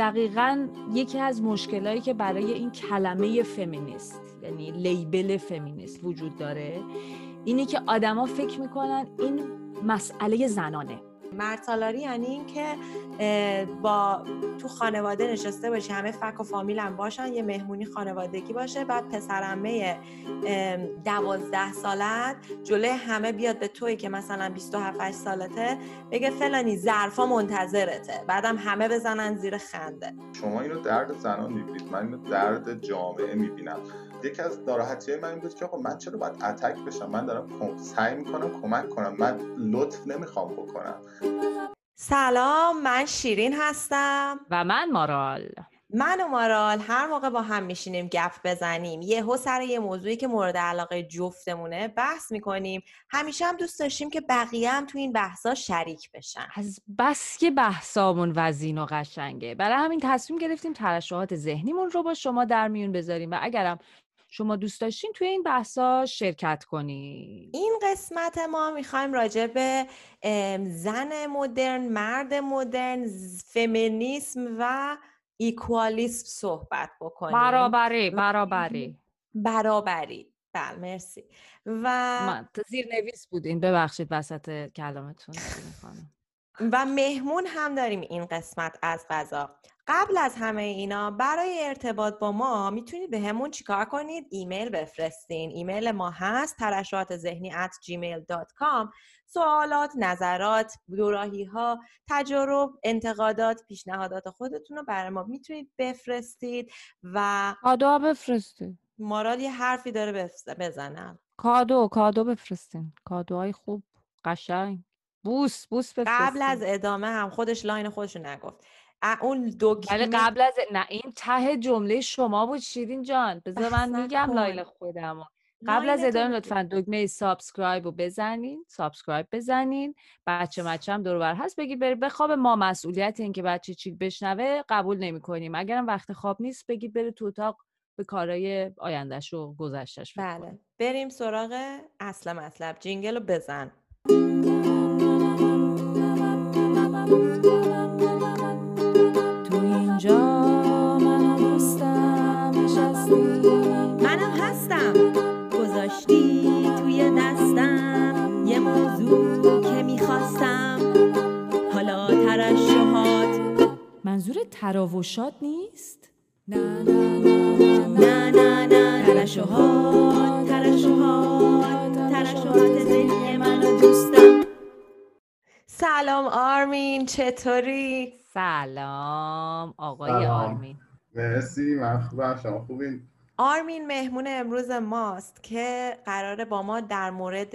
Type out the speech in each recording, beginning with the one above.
دقیقا یکی از مشکلهایی که برای این کلمه فمینیست یعنی لیبل فمینیست وجود داره اینی که آدما فکر می‌کنن این مسئله زنانه. مرد یعنی اینکه با تو خانواده نشسته باشی همه فک و فامیل هم باشن یه مهمونی خانوادگی باشه بعد پسرمه دوازده سالت جلوی همه بیاد به توی که مثلا 27 سالته بگه فلانی ظرفا منتظرته. بعدم همه بزنن زیر خنده. شما اینو درد زنان می‌بینید. من اینو درد جامعه می‌بینم. یکی از ناراحتی من این بود که من چرا باید اتک بشم؟ من دارم سعی می‌کنم کمک کنم. من لطف نمی‌خوام بکنم. سلام من شیرین هستم. و من مارال. من و مارال هر موقع با هم میشینیم گپ بزنیم یه سر یه موضوعی که مورد علاقه جفتمونه بحث می‌کنیم. همیشه هم دوست داشتیم که بقیه هم تو این بحثا شریک بشن. از بس که بحثامون وزین و قشنگه. برای همین تصمیم گرفتیم ترشحات ذهنیمون رو با شما در میون بذاریم و اگرم شما دوست داشتین توی این بحثا شرکت کنید این قسمت ما می‌خوایم راجع به زن مدرن مرد مدرن فمینیسم و ایکوالیسم صحبت بکنیم. برابری برابری. برابری. بله مرسی. و زیر نویس بودین. ببخشید وسط کلامتون و مهمون هم داریم این قسمت از غذا. قبل از همه اینا برای ارتباط با ما می‌تونید به همون چیکار کنید؟ ایمیل بفرستین. ایمیل ما هست ترشحات ذهنی at gmail.com سوالات، نظرات، دوراهی ها، تجارب، انتقادات، پیشنهادات خودتون رو برای ما می‌تونید بفرستید و کادو بفرستید مارال یه حرفی داره بزنم. کادو کادو بفرستین. کادوهای خوب قشنگ. بوس بوس بفرستین قبل از ادامه هم خودش line خودشو نگفت. اون دکمه ولی قبل از نه این ته جمله شما بود شیرین جان. بذار من میگم لاین خودم قبل از ادامه لطفا دکمه subscribe رو بزنین. subscribe بزنین. بچه مچه هم دور هست. بگید بری بخواب ما مسئولیت این که بچه چی بشنوه قبول نمی کنیم اگرم وقت خواب نیست بگید بره تو اتاق به کارهای آیندهش و گذشتش بله. بریم سراغ اصل مطلب. جینگل رو بزن. منظور تراوشات نیست؟ نه نه نه نه ترشوهات ترشوهات ترشوهات ذهنی من دوستم. سلام آرمین چطوری؟ سلام آقای آرمین. مرسی من خوبم. شما خوبین؟ آرمین مهمون امروز ماست که قراره با ما در مورد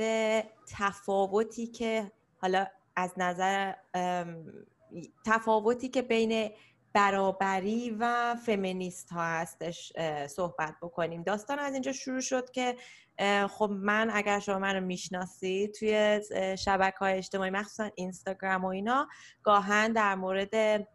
تفاوتی که حالا از نظر تفاوتی که بین برابری و فمینیست ها هستش صحبت بکنیم. داستان از اینجا شروع شد که خب من اگر شما منو می‌شناسید توی شبکه های اجتماعی مخصوصا اینستاگرام و اینا گاهن در مورد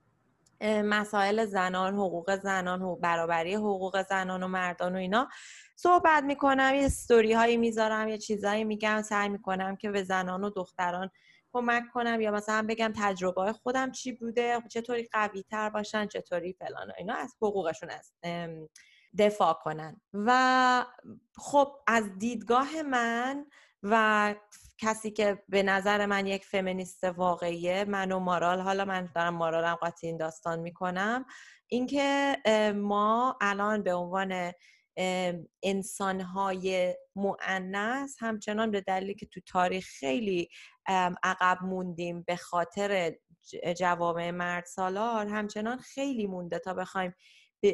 مسائل زنان حقوق زنان برابری حقوق زنان و مردان و اینا صحبت می‌کنم یه ستوری هایی می‌ذارم یه چیزایی میگم سعی می‌کنم که به زنان و دختران کمک کنم یا مثلا بگم تجربه خودم چی بوده چطوری قوی تر باشن چطوری فلان اینا از حقوقشون است دفاع کنن. و خب از دیدگاه من و کسی که به نظر من یک فمینیست واقعیه من و مارال حالا من دارم مارالم قاطی این داستان می‌کنم اینکه ما الان به عنوان انسانهای معنس همچنان به دلیلی که تو تاریخ خیلی عقب موندیم به خاطر جوامع مرد سالار همچنان خیلی مونده تا بخوایم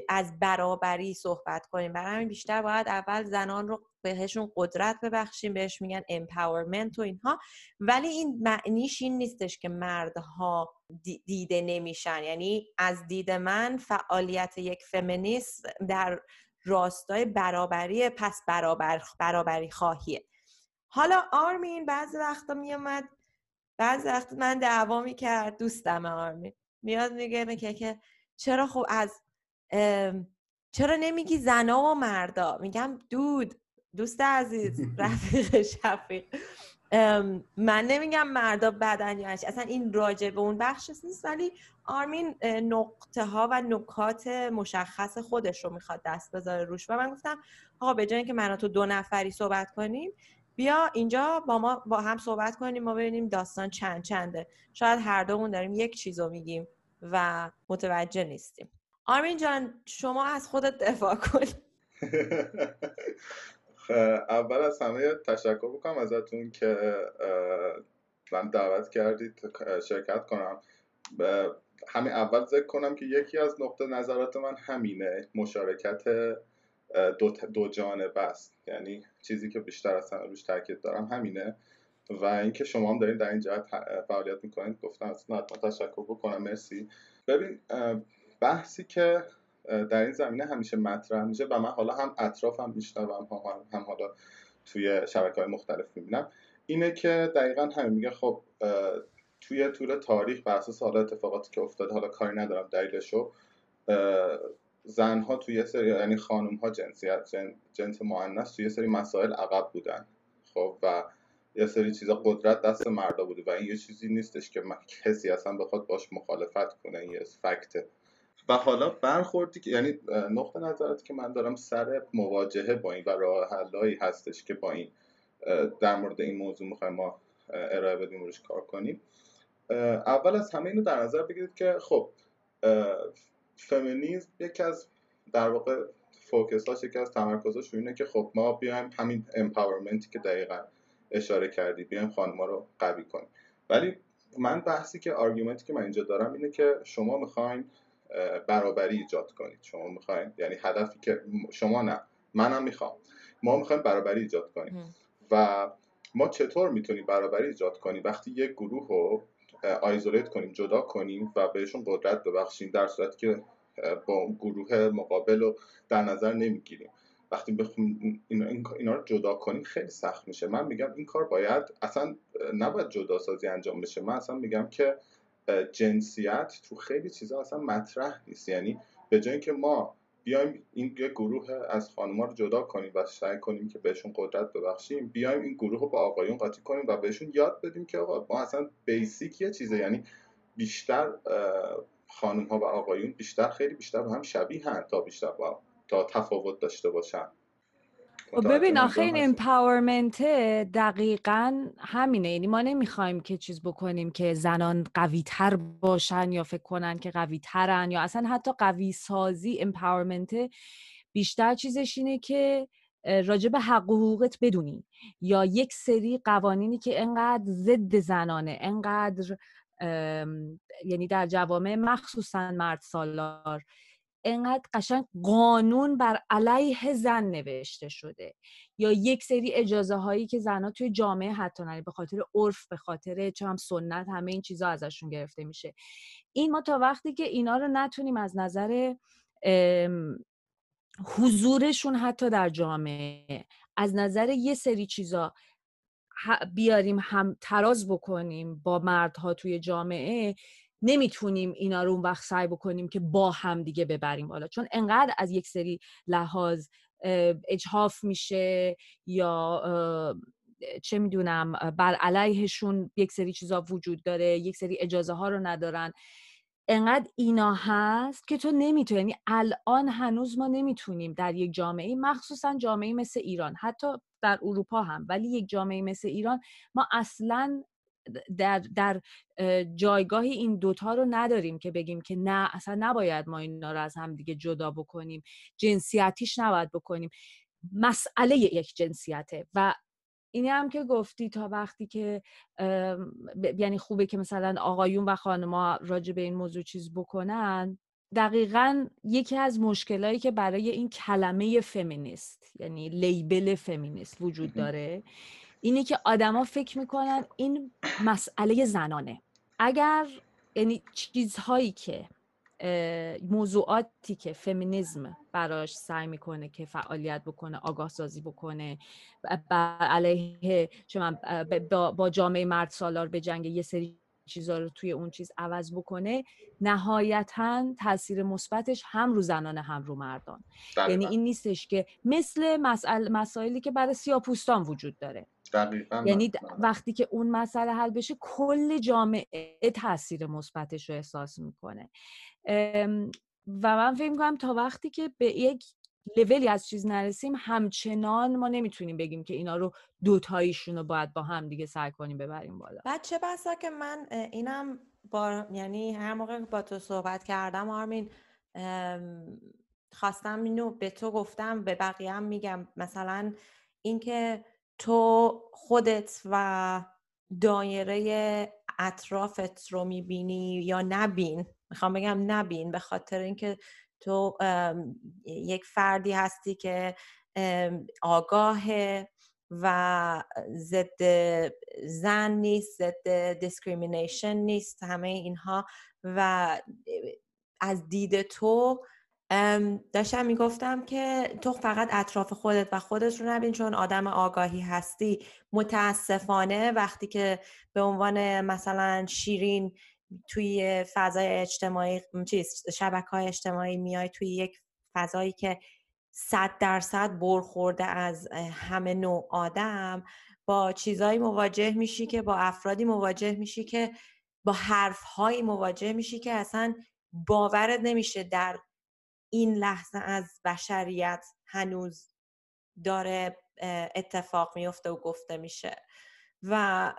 از برابری صحبت کنیم. برای همین بیشتر باید اول زنان رو بهشون قدرت ببخشیم بهش میگن empowerment و اینها. ولی این معنیش این نیستش که مردها دیده نمیشن. یعنی از دید من فعالیت یک فمینیست در راستای برابری پس برابر برابری خواهیه. حالا آرمین بعضی وقتا میومد بعضی وقت من دعوا می‌کرد. دوستم آرمین. میاد میگه که که چرا خب از چرا نمیگی زنا و مردا؟ میگم دود دوست عزیز رفیق شفیق. من نمیگم مردا بدن یا اصلا این راجع به اون بخش نیست ولی آرمین نقطه ها و نکات مشخص خودش رو می‌خواد دست بذاره روش. و من گفتم آقا به جای اینکه من تو دو نفری صحبت کنیم بیا اینجا با ما با هم صحبت کنیم ما ببینیم داستان چند چنده. شاید هر دومون داریم یک چیز رو میگیم و متوجه نیستیم. آرمین جان شما از خودت دفاع کن. اول از همه تشکر بکنم ازتون که من دعوت کردید شرکت کنم. همین اول ذکر کنم که یکی از نقطه نظرات من همینه مشارکت دو, دو جانبه است. یعنی چیزی که بیشتر از همه روش تاکید دارم همینه. و اینکه شما هم دارین در این جهت فعالیت می‌کنید گفتم از تشکر بکنم. مرسی. ببین بحثی که در این زمینه همیشه مطرح میشه و من حالا هم اطراف هم میشنوم هم, حالا توی شبکه های مختلف می‌بینم اینه که دقیقا همین میگه خب توی طول تاریخ بر اساس حالا اتفاقاتی که افتاده حالا کاری ندارم دلیلشو زنها توی سری یعنی خانم ها جنسیت جن، جنس مؤنث توی سری مسائل عقب بودن خب و یه سری چیزا قدرت دست مردا بوده و این یه چیزی نیستش که کسی اصلا بخواد باش مخالفت کنه این یه فکته و حالا برخوردی که یعنی نقطه نظراتی که من دارم سر مواجهه با این و راه حلایی هستش که با این در مورد این موضوع می‌خوایم ما ارائه بدیم روش کار کنیم. اول از همه اینو در نظر بگیرید که خب فمینیزم یکی از در واقع focus هاش یکی از تمرکزاش اینه که خب ما بیایم همین empowerment ی که دقیقا اشاره کردی بیایم خانم‌ها رو قوی کنیم. ولی من بحثی که argument ی که من اینجا دارم اینه که شما می‌خواین برابری ایجاد کنید. شما می‌خواین؟ یعنی هدفی که شما نه. منم می‌خوام. ما می‌خوایم برابری ایجاد کنیم. و ما چطور می‌تونیم برابری ایجاد کنیم؟ وقتی یک گروه رو آیزولیت کنیم جدا کنیم و بهشون قدرت ببخشیم در صورتی که با گروه مقابل رو در نظر نمی‌گیریم. وقتی بخویم اینا رو جدا کنیم خیلی سخت میشه. من میگم این کار باید اصلا نباید جدا سازی انجام بشه. من اصلا میگم که جنسیت تو خیلی چیزا اصلا مطرح نیست. یعنی به جای اینکه ما بیایم این یه گروه از خانم‌ها رو جدا کنیم و سعی کنیم که بهشون قدرت ببخشیم بیایم این گروه رو با آقایون قاطی کنیم و بهشون یاد بدیم که آقا ما اصلا بیسیک یه چیزه. یعنی بیشتر خانم ها و آقایون بیشتر خیلی بیشتر با هم شبیه هن تا بیشتر با تا تفاوت داشته باشن. ببین آخه این empowerment دقیقا همینه. یعنی ما نمی‌خوایم که چیز بکنیم که زنان قوی تر باشن یا فکر کنن که قوی ترن یا اصلا حتی قوی سازی empowerment بیشتر چیزش اینه که راجع به حق و حقوقت بدونی. یا یک سری قوانینی که انقدر ضد زنانه انقدر یعنی در جوامع مخصوصا مرد سالار انقدر قشنگ قانون بر علیه زن نوشته شده. یا یک سری اجازه هایی که زنها توی جامعه حتی نری به خاطر عرف به خاطر چم سنت همه این چیزها ازشون گرفته میشه. این ما تا وقتی که اینا رو نتونیم از نظر حضورشون حتی در جامعه از نظر یه سری چیزا بیاریم هم تراز بکنیم با مردها توی جامعه نمی‌تونیم اینا رو اون وقت سعی بکنیم که با هم دیگه ببریم بالا. چون انقدر از یک سری لحاظ اجهاف میشه یا چه می‌دونم بر علیهشون یک سری چیزا وجود داره یک سری اجازه ها رو ندارن. انقدر اینا هست که تو نمی‌تونی یعنی الان هنوز ما نمی‌تونیم در یک جامعه مخصوصا جامعه مثل ایران حتی در اروپا هم ولی یک جامعه مثل ایران ما اصلا در, در جایگاهی این دوتا رو نداریم که بگیم که نه اصلا نباید ما اینا رو از هم دیگه جدا بکنیم. جنسیتیش نباید بکنیم. مسئله یک جنسیته. و اینی هم که گفتی تا وقتی که یعنی خوبه که مثلا آقایون و خانما راجع به این موضوع چیز بکنن دقیقا یکی از مشکلایی که برای این کلمه فمینیست یعنی لیبل فمینیست وجود داره اینه که آدما فکر می‌کنن این مسئله زنانه. اگر یعنی چیزهایی که موضوعاتی که فمینیزم براش سعی می‌کنه که فعالیت بکنه آگاه سازی بکنه بر علیه با جامعه مرد سالار به جنگ یه سری چیزا رو توی اون چیز عوض بکنه نهایتا تاثیر مثبتش هم رو زنانه هم رو مردان. یعنی این نیستش که مثل مسائل مسائلی که برای سیاپوستان وجود داره. دقیقا یعنی وقتی که اون مسئله حل بشه کل جامعه تاثیر مثبتش رو احساس می‌کنه. و من فکر می‌کنم تا وقتی که به یک لولی از چیز نرسیم همچنان ما نمی‌تونیم بگیم که اینا رو دوتاییشون رو باید با هم دیگه سعی کنیم ببریم بالا. بچه بسا که من اینم با یعنی هر موقع با تو صحبت کردم آرمین خواستم اینو به تو گفتم به بقیه هم میگم. مثلا اینکه تو خودت و دایره اطرافت رو می‌بینی یا نبین؟ می‌خوام بگم نبین به خاطر اینکه تو یک فردی هستی که آگاه و ضد زن نیست ضد discrimination نیست همه اینها و از دید تو داشتم می‌گفتم که تو فقط اطراف خودت و خودت رو نبین چون آدم آگاهی هستی. متاسفانه وقتی که به عنوان مثلا شیرین توی فضای اجتماعی چیز شبکه های اجتماعی میای توی یک فضایی که صد درصد برخورده از همه نوع آدم با چیزهایی مواجه میشی که با افرادی مواجه میشی که با حرفهایی مواجه میشی که اصلا باورت نمیشه در این لحظه از بشریت هنوز داره اتفاق میفته و گفته میشه. و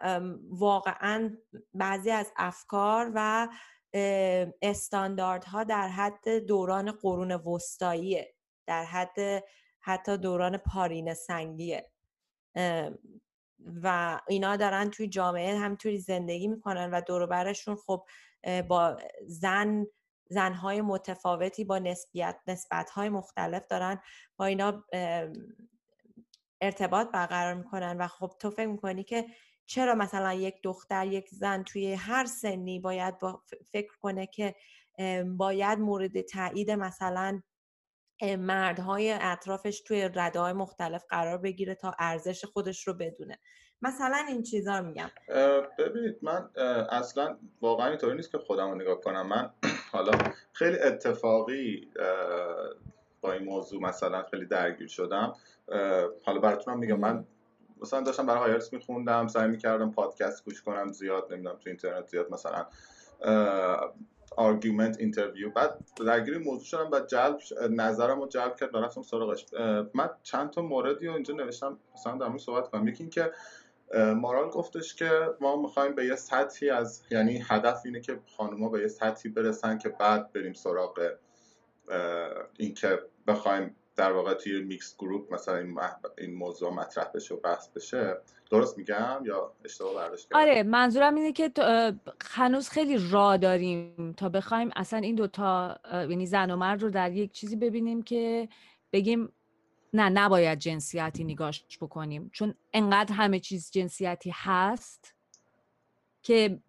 واقعا بعضی از افکار و استانداردها در حد دوران قرون وسطاییه در حد حتی دوران پارین سنگیه. و اینا دارن توی جامعه همینطوری زندگی می‌کنن و دوروبرشون خب با زن زنهای متفاوتی با نسبیت نسبتهای مختلف دارن با اینا ارتباط برقرار می‌کنن و خب تو فکر می‌کنی که چرا مثلا یک دختر یک زن توی هر سنی باید با فکر کنه که باید مورد تایید مثلا مردهای اطرافش توی رده مختلف قرار بگیره تا ارزش خودش رو بدونه؟ مثلا این چیزا میگم. ببینید من اصلا واقعا اینطوری نیست که خودم رو نگاه کنم. من حالا خیلی اتفاقی با این موضوع مثلا خیلی درگیر شدم. حالا براتونم میگم من مثلا داشتم برای هایرس میخوندم سعی می‌کردم پادکست گوش کنم زیاد نمی‌دونم تو اینترنت زیاد مثلا argument interview بعد درگیر موضوع شدم و جلب نظرم رو جلب کرد و رفتم سراغش. من چند تا موردی رو اینجا نوشتم مثلا در صحبت کنم. یکی اینکه مارال گفتش که ما می‌خوایم به یه سطحی از یعنی هدف اینه که خانوما به یه سطحی برسن که بعد بریم سراغ اینکه بخوایم در واقع توی میکس گروپ مثلا این, این موضوع مطرح بشه و بحث بشه. درست میگم یا اشتباه برداشت آره منظورم اینه که هنوز خیلی راه داریم تا بخوایم اصلا این دوتا یعنی زن و مرد رو در یک چیزی ببینیم که بگیم نه نباید جنسیتی نگاش بکنیم. چون انقدر همه چیز جنسیتی هست که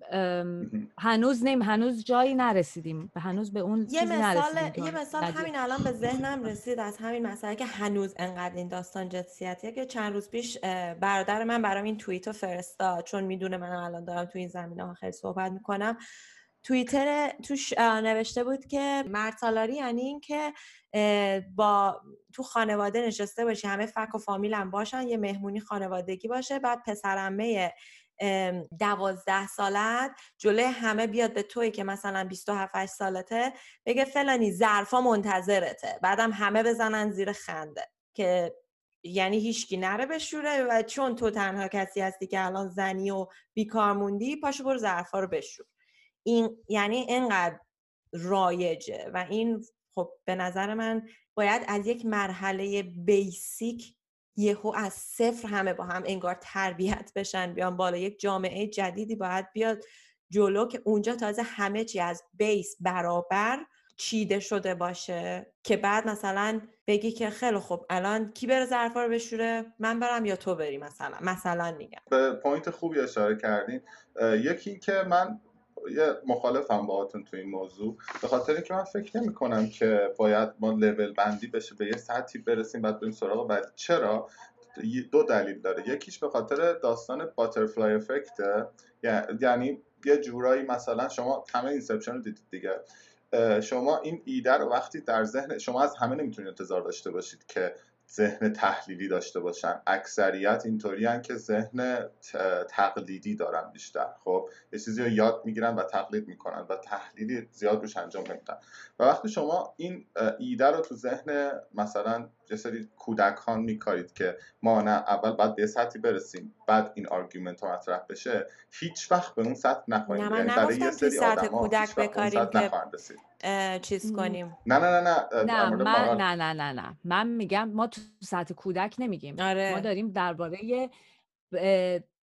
هنوز نیم هنوز جایی نرسیدیم. هنوز به اون یه مثال یه مثال همین الان به ذهنم رسید از همین مسئله که هنوز انقدر این داستان جنسیتیه که چند روز پیش برادر من برام این توییت رو فرستاد. چون می‌دونه من الان دارم تو این زمینه ها خیلی صحبت می‌کنم. توییتر توش نوشته بود که مرد سالاری یعنی این که با تو خانواده نشسته باشی همه فک و فامیل هم باشن یه مهمونی خانوادگی باشه بعد پسرمه دوازده سالت جلوی همه بیاد به توی که مثلا 27 سالته بگه فلانی ظرفا منتظرته. بعدم همه بزنن زیر خنده. که یعنی هیچکی نره بشوره و چون تو تنها کسی هستی که الان زنی و بیکار موندی پاشو برو ظرفا رو بشور. این یعنی اینقدر رایجه و این خب به نظر من باید از یک مرحله basic یهو از صفر همه با هم انگار تربیت بشن بیان بالا. یک جامعه جدیدی باید بیاد جلو که اونجا تازه همه چی از base برابر چیده شده باشه که بعد مثلا بگی که خیلی خوب الان کی بره ظرفا رو بشوره؟ من برم یا تو بری مثلا؟ مثلا میگم. به point خوبی اشاره کردین. یکی که من یه مخالفم باهاتون تو این موضوع. به خاطر اینکه من فکر نمی کنم که باید ما لول بندی بشه به یه سطحی برسیم بعد بریم سراغ. بعد چرا؟ دو دلیل داره. یکیش به خاطر داستان butterfly effect ه یعنی یه جورایی مثلا شما همه Inception رو دیدید دیگه. شما این ایده رو وقتی در ذهن شما از همه نمی‌تونید انتظار داشته باشید که ذهن تحلیلی داشته باشن. اکثریت اینطوری که ذهن تقلیدی دارن بیشتر. خب یه چیزی رو یاد می‌گیرن و تقلید می‌کنن و تحلیلی زیاد روش انجام نمیدن. و وقتی شما این ایده رو تو ذهن مثلا یه سری کودکان میکارید که ما نه اول باید به سطحی برسیم بعد این argument ها مطرح بشه هیچ وقت به اون سطح نخواهیم نه من برای یه سری سطح کودک بکاریم که چیز کنیم. نه نه نه نه نه من نه نه نه نه. من میگم ما تو سطح کودک نمیگیم. آره. ما داریم درباره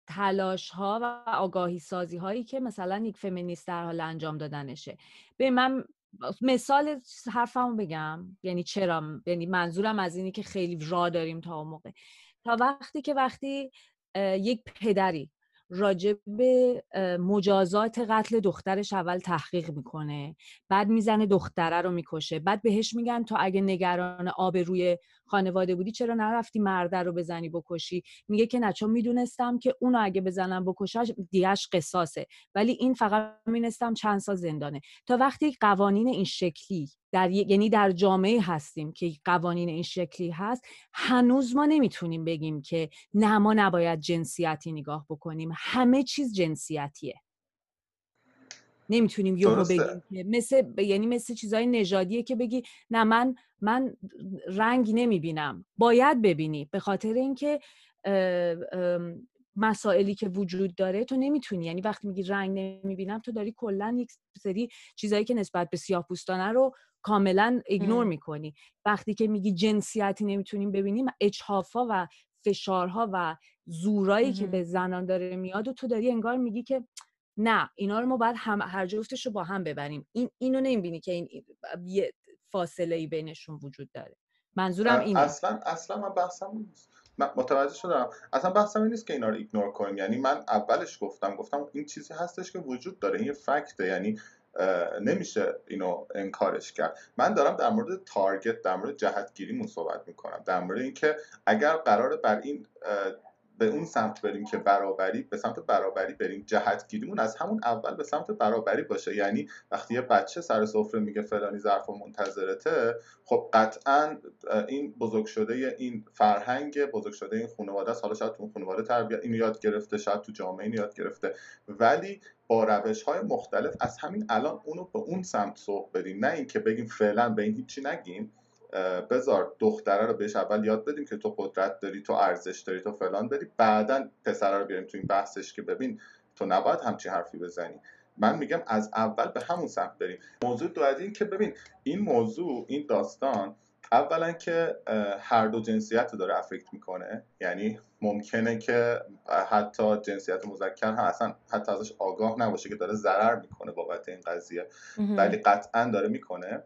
تلاش ها و آگاهی سازی هایی که مثلا یک فمینیست در حال انجام دادنشه. به من مثال حرفمو بگم. یعنی چرا یعنی منظورم از اینی که خیلی را داریم تا موقع. تا وقتی که وقتی یک پدری راجب به مجازات قتل دخترش اول تحقیق می‌کنه بعد می‌زنه دختره رو می‌کشه بعد بهش میگن تو اگه نگران آب روی خانواده بودی چرا نرفتی مرده رو بزنی بکشی؟ میگه که نه چون می‌دونستم که اونو اگه بزنم بکشش دیش قصاصه. ولی این فقط می‌دونستم چند سال زندانه. تا وقتی قوانین این شکلی در یعنی در جامعه هستیم که قوانین این شکلی هست هنوز ما نمی‌تونیم بگیم که نه ما نباید جنسیتی نگاه بکنیم. همه چیز جنسیتیه. نمی‌تونیم یهو بگیم که مثل یعنی مثل چیزای نژادیه که بگی نه من من رنگ نمی‌بینم. باید ببینی. به خاطر اینکه مسائلی که وجود داره تو نمی‌تونی. یعنی وقتی میگی رنگ نمی‌بینم تو داری کلا یک سری چیزایی که نسبت به سیاه پوستانه رو کاملا ایگنور می‌کنی. وقتی که میگی جنسیتی نمی‌تونیم ببینیم اچهافا و فشارها و زورایی که به زنان داره میاد و تو داری انگار میگی که نه اینا رو ما باید هم هر جفتش رو با هم ببریم. این اینو نمی‌بینی که این یه فاصله ای بینشون وجود داره. منظورم اینه. اصلا اصلا من بحثم نیست. متوجه شدم. اصلا بحثم این نیست که اینا رو ایگنور کنیم. یعنی من اولش گفتم گفتم این چیزی هستش که وجود داره. این فکته. یعنی نمیشه اینو انکارش کرد. من دارم در مورد تارگت در مورد جهتگیریمون صحبت می‌کنم. در مورد اینکه اگر قرار بر این به اون سمت بریم که برابری به سمت برابری بریم جهتگیریمون از همون اول به سمت برابری باشه. یعنی وقتی یه بچه سر سفره میگه فلانی ظرف و منتظرته خب قطعا این بزرگ شده این فرهنگ بزرگ شده این خانواده است. حالا شاید تو خانواده تربیت اینو یاد گرفته شاید تو جامعه اینو یاد گرفته. ولی با روش های مختلف از همین الان اونو به اون سمت سوق بریم نه اینکه بگیم فعلا به این هیچی نگیم. بذار دختره رو بهش اول یاد بدیم که تو قدرت داری تو ارزش داری تو فلان داری. بعدا پسره رو بیاریم تو این بحثش که ببین تو نباید همچین حرفی بزنی. من میگم از اول به همون سمت بریم. موضوع دو این که ببین این موضوع این داستان اولا که هر دو جنسیت رو داره افکت می‌کنه. یعنی ممکنه که حتی جنسیت مذکر هم اصلا حتی ازش آگاه نباشه که داره ضرر می‌کنه بابت این قضیه. ولی قطعا داره می‌کنه.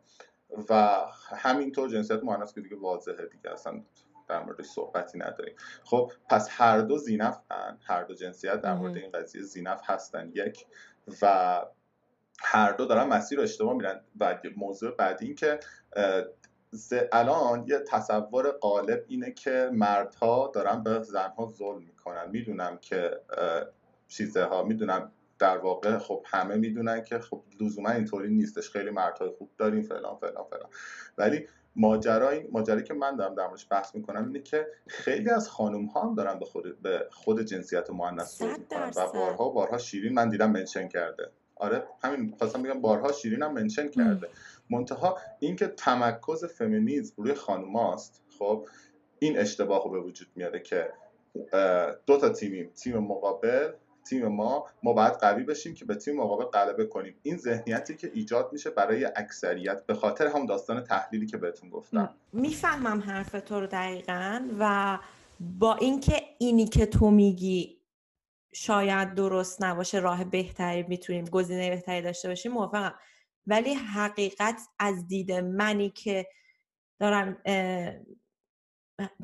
و همینطور جنسیت مؤنث که دیگه واضحه دیگه اصلا در موردش صحبتی نداریم. خب پس هر دو زینف هر دو جنسیت در مورد این قضیه زینف هستن. یک و هر دو دارن مسیر رو اشتباه میرن و موضوع بعدی این که الان یه تصور غالب اینه که مردها دارن به زنها ظلم می‌کنن. می‌دونم که چیزه ها می‌دونم در واقع خب همه می‌دونن که خب لزوما اینطوری نیستش. خیلی مردهای خوب داریم فلان فلان فلان. ولی ماجرای ماجرایی که من دارم در موردش بحث می‌کنم اینه که خیلی از خانم ها هم دارن به خود به خود جنسیت مؤنث می‌کنن و بارها بارها شیرین من دیدم منشن کرده. آره همین خواستم بگم بارها شیرین هم منشن کرده. منتها اینکه تمرکز فمینیسم روی خانوماست خب این اشتباه رو به وجود میاره که دو تا تیمیم. تیم مقابل تیم ما ما باید قوی بشیم که به تیم مقابل غلبه کنیم. این ذهنیتی که ایجاد میشه برای اکثریت به خاطر هم داستان تحلیلی که بهتون گفتم. می‌فهمم حرف تو رو دقیقا و با اینکه اینی که تو میگی شاید درست نباشه راه بهتری می‌تونیم گزینه بهتری داشته باشیم موافقم. ولی حقیقت از دید منی که دارم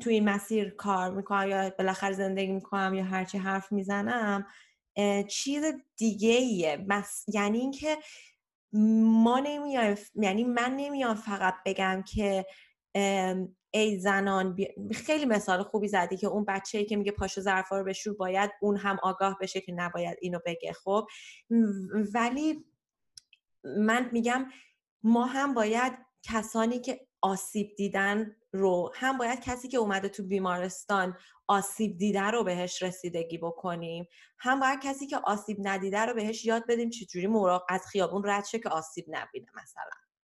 توی این مسیر کار می‌کنم یا بالاخره زندگی می‌کنم یا هرچی حرف می‌زنم چیز دیگه ایه. یعنی اینکه ما نمیایم یعنی من نمیام فقط بگم که ای زنان خیلی مثال خوبی زدی که اون بچه ای که میگه پاشو ظرفا رو بشور باید اون هم آگاه بشه که نباید اینو بگه. خب؟ ولی من میگم ما هم باید کسانی که آسیب دیدن رو هم باید کسی که اومده تو بیمارستان آسیب دیده رو بهش رسیدگی بکنیم هم باید کسی که آسیب ندیده رو بهش یاد بدیم چجوری مراق از خیابون رد شه که آسیب نبینه مثلا.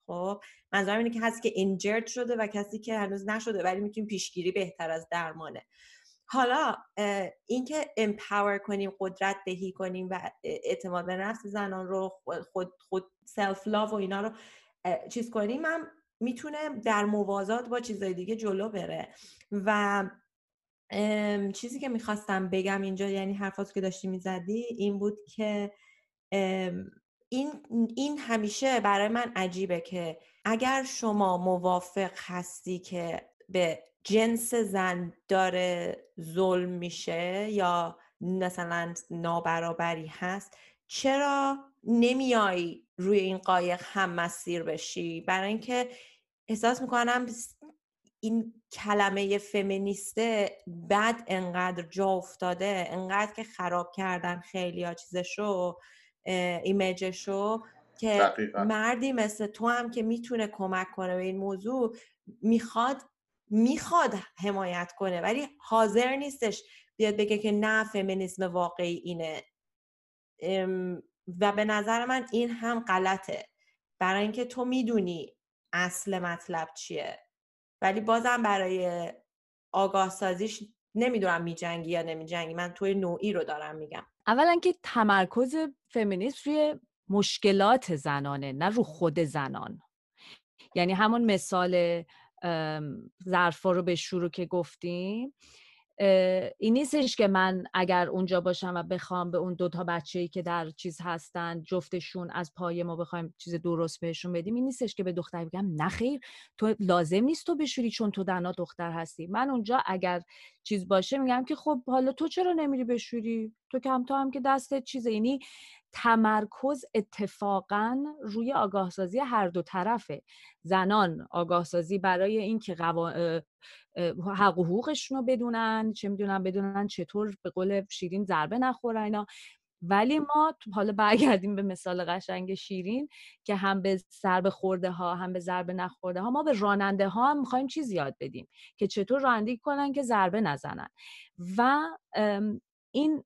خب منظورم اینه که کسی که injured شده و کسی که هنوز نشده ولی می‌تونیم پیشگیری بهتر از درمانه. حالا اینکه empower کنیم قدرت دهی کنیم و اعتماد به نفس زنان رو خود خود self-love و اینا رو چیز کنیم هم می‌تونه در موازات با چیزای دیگه جلو بره. و چیزی که می‌خواستم بگم اینجا یعنی حرفایی که داشتی می‌زدی این بود که این, این همیشه برای من عجیبه که اگر شما موافق هستی که به جنس زن داره ظلم میشه یا مثلا نابرابری هست چرا نمیای روی این قایق هم مسیر بشی. برای اینکه احساس می‌کنم این کلمه فمینیسته بعد انقدر جا افتاده انقدر که خراب کردن خیلی ها چیزشو ایمیجشو که مردی مثل تو هم که می‌تونه کمک کنه به این موضوع می‌خواد می‌خواد حمایت کنه ولی حاضر نیستش بیاد بگه که نه فمینیسم واقعی اینه. و به نظر من این هم غلطه. برای اینکه تو می‌دونی اصل مطلب چیه. ولی بازم برای آگاه سازیش نمی‌دونم میجنگی یا نمیجنگی. من توی نوعی رو دارم میگم. اولا که تمرکز فمینیست روی مشکلات زنانه نه رو خود زنان. یعنی همون مثال ظرفا رو به شروع که گفتیم. این نیستش که من اگر اونجا باشم و بخوام به اون دوتا بچه ای که در چیز هستن جفتشون از پای ما بخوایم چیز درست بهشون بدیم این نیستش که به دختر بگم نخیر تو لازم نیست تو بشوری چون تو دنا دختر هستی. من اونجا اگر چیز باشه میگم که خب حالا تو چرا نمیری بشوری؟ تو کم تو هم که دستت چیزه. یعنی تمرکز اتفاقا روی آگاهسازی هر دو طرفه. زنان آگاهسازی برای اینکه قوا... حق و حقوقشون رو بدونن چه می‌دونن بدونن چطور به قول شیرین ضربه نخورن اینا. ولی ما حالا برگردیم به مثال قشنگ شیرین که هم به ضربه خورده ها هم به ضربه نخورده ها ما به راننده ها هم می‌خوایم چیز یاد بدیم که چطور رانندگی کنن که ضربه نزنن. و این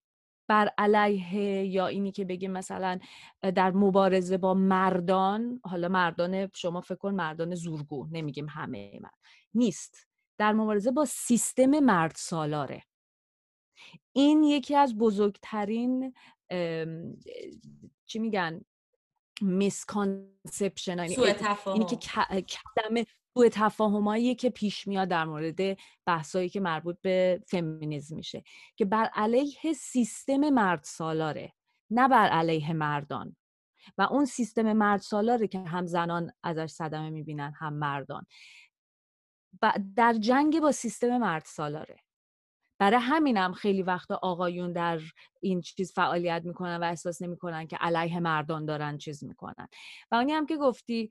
بر علیه یا اینی که بگیم مثلا در مبارزه با مردان حالا مردان شما فکر کن مردان زورگو نمیگیم همه من نیست. در مبارزه با سیستم مرد سالاره. این یکی از بزرگترین چی میگن میسکانسپشن اینی که کلمه سوء تفاهمایی که پیش میاد در مورد بحثایی که مربوط به فمینیزم میشه که بر علیه سیستم مرد سالاره نه بر علیه مردان. و اون سیستم مرد سالاره که هم زنان ازش صدمه می‌بینن هم مردان. و در جنگ با سیستم مرد سالاره. برای همینم خیلی وقتا آقایون در این چیز فعالیت می‌کنن و احساس نمی‌کنن که علیه مردان دارن چیز می‌کنن. و اونی هم که گفتی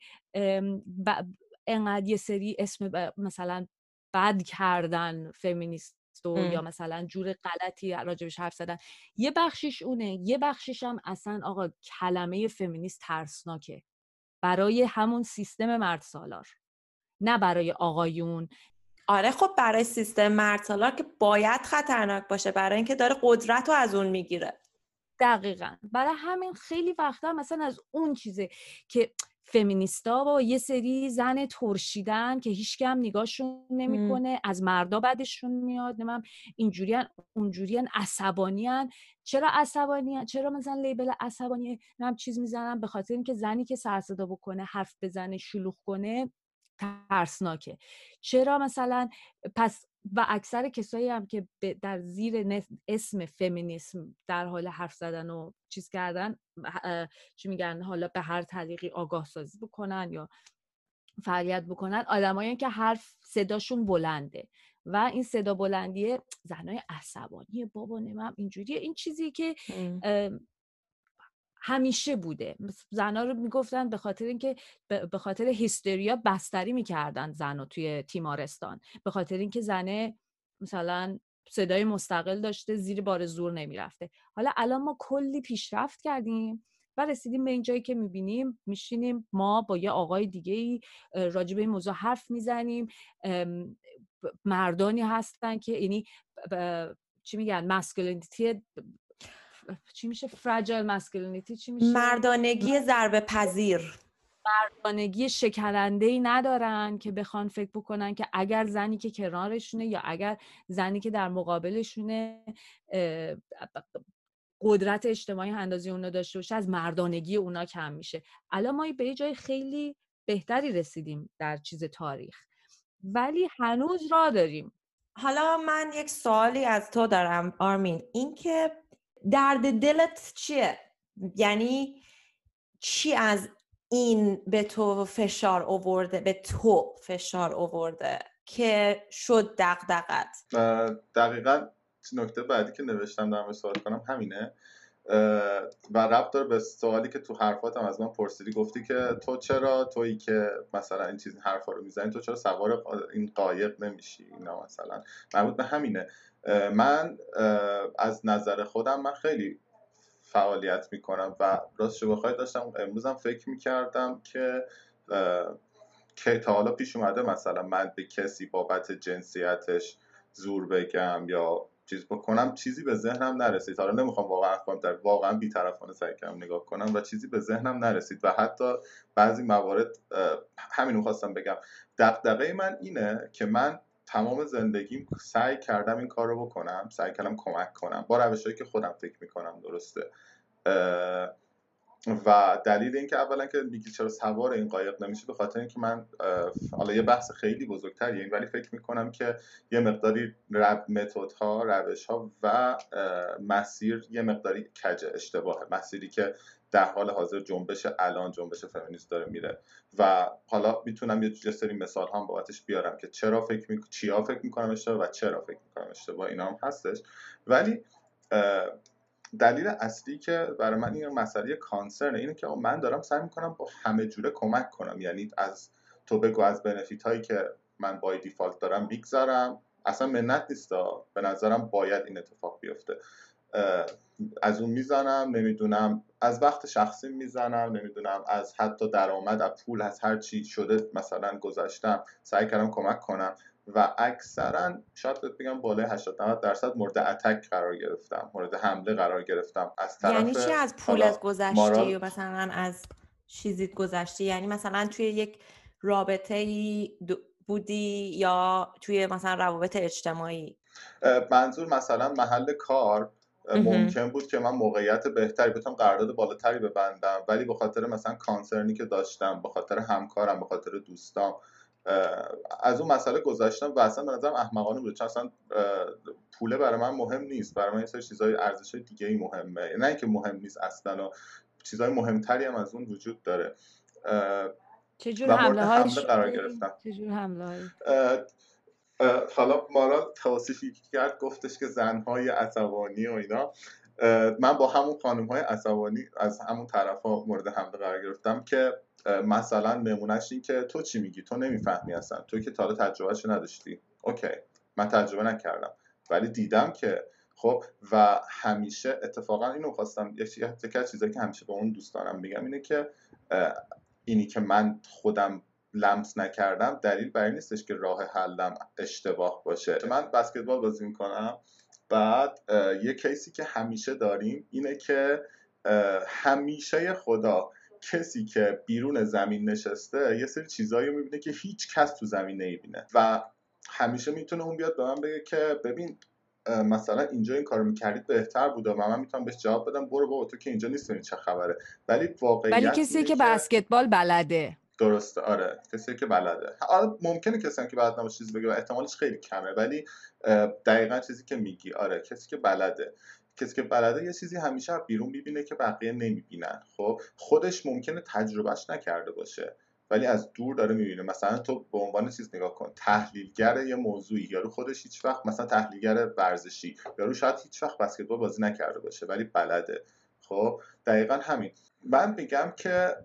انقدر یه سری اسم مثلا بد کردن فمینیست و یا مثلا جور غلطی راجبش حرف زدن. یه بخشیش اونه یه بخشیش هم اصلا آقا کلمه فمینیست ترسناکه. برای همون سیستم مرد سالار. نه برای آقایون. آره خب برای سیستم مرد سالار که باید خطرناک باشه برای اینکه داره قدرت رو از اون می‌گیره. دقیقا. برای همین خیلی وقتا مثلا از اون چیزه که فمینیستا با یه سری زن ترشیدن که هیچ هم نگاهشون نمی‌کنه. از مردا بدشون میاد. نمیم اینجوریان اونجوریان عصبانیان چرا عصبانیان چرا مثلا لیبل عصبانی؟ نم چیز می‌زنن به خاطر اینکه زنی که سر صدا بکنه حرف بزنه شلوغ کنه ترسناکه چرا مثلا پس و اکثر کسایی هم که در زیر اسم فمینیسم در حال حرف زدن و چیز کردن چی میگن حالا به هر طریقی آگاه سازی بکنن یا فعالیت بکنن آدمایی که حرف صداشون بلنده و این صدا بلندیه زنای عصبانی بابا نمیم اینجوریه. این چیزی که همیشه بوده. زنا رو می‌گفتن به خاطر اینکه به خاطر هیستریا بستری می‌کردن زن توی تیمارستان. به خاطر اینکه زنه مثلا صدای مستقل داشته زیر بار زور نمی‌رفته. حالا الان ما کلی پیشرفت کردیم و رسیدیم به این جایی که می‌بینیم میشینیم ما با یه آقای دیگه ای راجع به این موضوع حرف می‌زنیم. مردانی هستن که یعنی چی میگن مسکولینیتی چی میشه؟ فراجایل مسکولینیتی چی میشه؟ مردانگی ضربه پذیر مردانگی شکننده ای ندارن که بخوان فکر بکنن که اگر زنی که کنارشونه یا اگر زنی که در مقابلشونه قدرت اجتماعی اندازی اونا داشته باشه از مردانگی اونا کم میشه. الان ما به یه جای خیلی بهتری رسیدیم در چیز تاریخ. ولی هنوز را داریم. حالا من یک سوالی از تو دارم آرمین. اینکه درد دلت چیه؟ یعنی چی از این به تو فشار اوورده به تو فشار اوورده که شد دقدقت دقیقا نکته بعدی که نوشتم در سوال کنم همینه. و ربط داره به سوالی که تو حرفاتم از من پرسیدی گفتی که تو چرا تویی که مثلا این چیز حرفا رو می‌زنی تو چرا سوار این قایق نمیشی؟ اینا مثلا مربوط به همینه. من از نظر خودم من خیلی فعالیت می‌کنم و راستش بخواید داشتم امروزم فکر می‌کردم که که تا حالا پیش اومده مثلا من به کسی بابت جنسیتش زور بگم یا چیز بکنم چیزی به ذهنم نرسید. حالا نمی‌خوام واقعا کنم در واقعا بیطرفانه سعی کنم نگاه کنم و چیزی به ذهنم نرسید و حتی بعضی موارد همین خواستم بگم. دقدقه من اینه که من تمام زندگیم سعی کردم این کار رو بکنم سعی کردم کمک کنم با روشهایی که خودم فکر می‌کنم درسته. و دلیل اینکه اولا که میگی چرا سوار این قایق نمیشه به خاطر اینکه من حالا یه بحث خیلی بزرگتریه ولی فکر می‌کنم که یه مقداری متد ها روش ها و مسیر یه مقداری کج اشتباهه. مسیری که در حال حاضر جنبش الان جنبش فمینیست داره میره. و حالا می‌تونم یه سری مثال هم بابتش بیارم که چرا فکر می... چیا فکر می‌کنم اشتباه و چرا فکر می‌کنم اشتباه اینا هم هستش. ولی دلیل اصلی که برای من این مسئله کانسرن اینه که من دارم سعی می‌کنم با همه جوره کمک کنم. یعنی از تو بگو از بنفیت هایی که من بای دیفالت دارم می‌گذارم اصلا منت نیست به نظرم باید این اتفاق بیفته. از اون می‌زنم نمی‌دونم از وقت شخصی می‌زنم نمی‌دونم از حتی درآمد از پول از هر چی شده مثلا گذاشتم سعی کردم کمک کنم و اکثرا شاید بگم بالای 80 90 درصد مورد اتک قرار گرفتم مورد حمله قرار گرفتم. از طرف یعنی چی؟ از پولت گذشتی و مثلا از چیزیت گذشتی یعنی مثلا توی یک رابطه بودی یا توی مثلا روابط اجتماعی؟ منظور مثلا محل کار ممکن بود که من موقعیت بهتری بتونم قرارداد بالاتری ببندم. ولی به خاطر مثلا کانسرنی که داشتم به خاطر همکارم به خاطر دوستام از اون مسئله گذاشتم و اصلا به نظرم احمقانه بود. چون اصلا پوله برای من مهم نیست. برای من یه سری چیزای ارزش دیگه ای مهمه. نه اینکه مهم نیست اصلا و چیزای مهمتری هم از اون وجود داره. چجور حمله حمله قرار گرفتم. چجور حمله حالا مارا توصیفی کرد گفتش که زنهای عصبانی و اینا. من با همون خانم های عصبانی از همون طرف ها مورد حمله قرار گرفتم که مثلا نمونهش این که تو چی میگی؟ تو نمی‌فهمی اصلا. تو که تا حالا تجربهش نداشتی. اوکی. من تجربه نکردم. ولی دیدم که خب و همیشه اتفاقا اینو خواستم یکی از چیزایی که همیشه به اون دوستانم میگم اینه که اینی که من خودم لمس نکردم دلیل بر نیستش که راه حلم اشتباه باشه. من بسکتبال بازی می‌کنم بعد یه کیسی که همیشه داریم اینه که همیشه خدا کسی که بیرون زمین نشسته یه سری چیزایی رو می‌بینه که هیچ کس تو زمین نمی‌بینه. و همیشه می‌تونه اون بیاد به من بگه که ببین مثلا اینجا این کارو می‌کردید بهتر بوده و من می‌تونم بهش جواب بدم برو بابا تو که اینجا نیست چه خبره؟ ولی واقعیت ولی کسی که بسکتبال بلده. درسته آره. کسی که بلده. آره ممکنه کسی که بلد نباشه چیزی بگه احتمالش خیلی کمه ولی دقیقا چیزی که میگی. آره کسی که بلده. کسی که بلده یه چیزی همیشه بیرون می‌بینه که بقیه نمی‌بینن. خب خودش ممکنه تجربهش نکرده باشه ولی از دور داره می‌بینه. مثلا تو به عنوان چیز نگاه کن. تحلیلگر یه موضوعی یارو خودش هیچ وقت مثلا تحلیلگر ورزشی یارو شاید هیچ وقت بسکتبال بازی نکرده باشه ولی بلده. خب دقیقا همین. من میگم که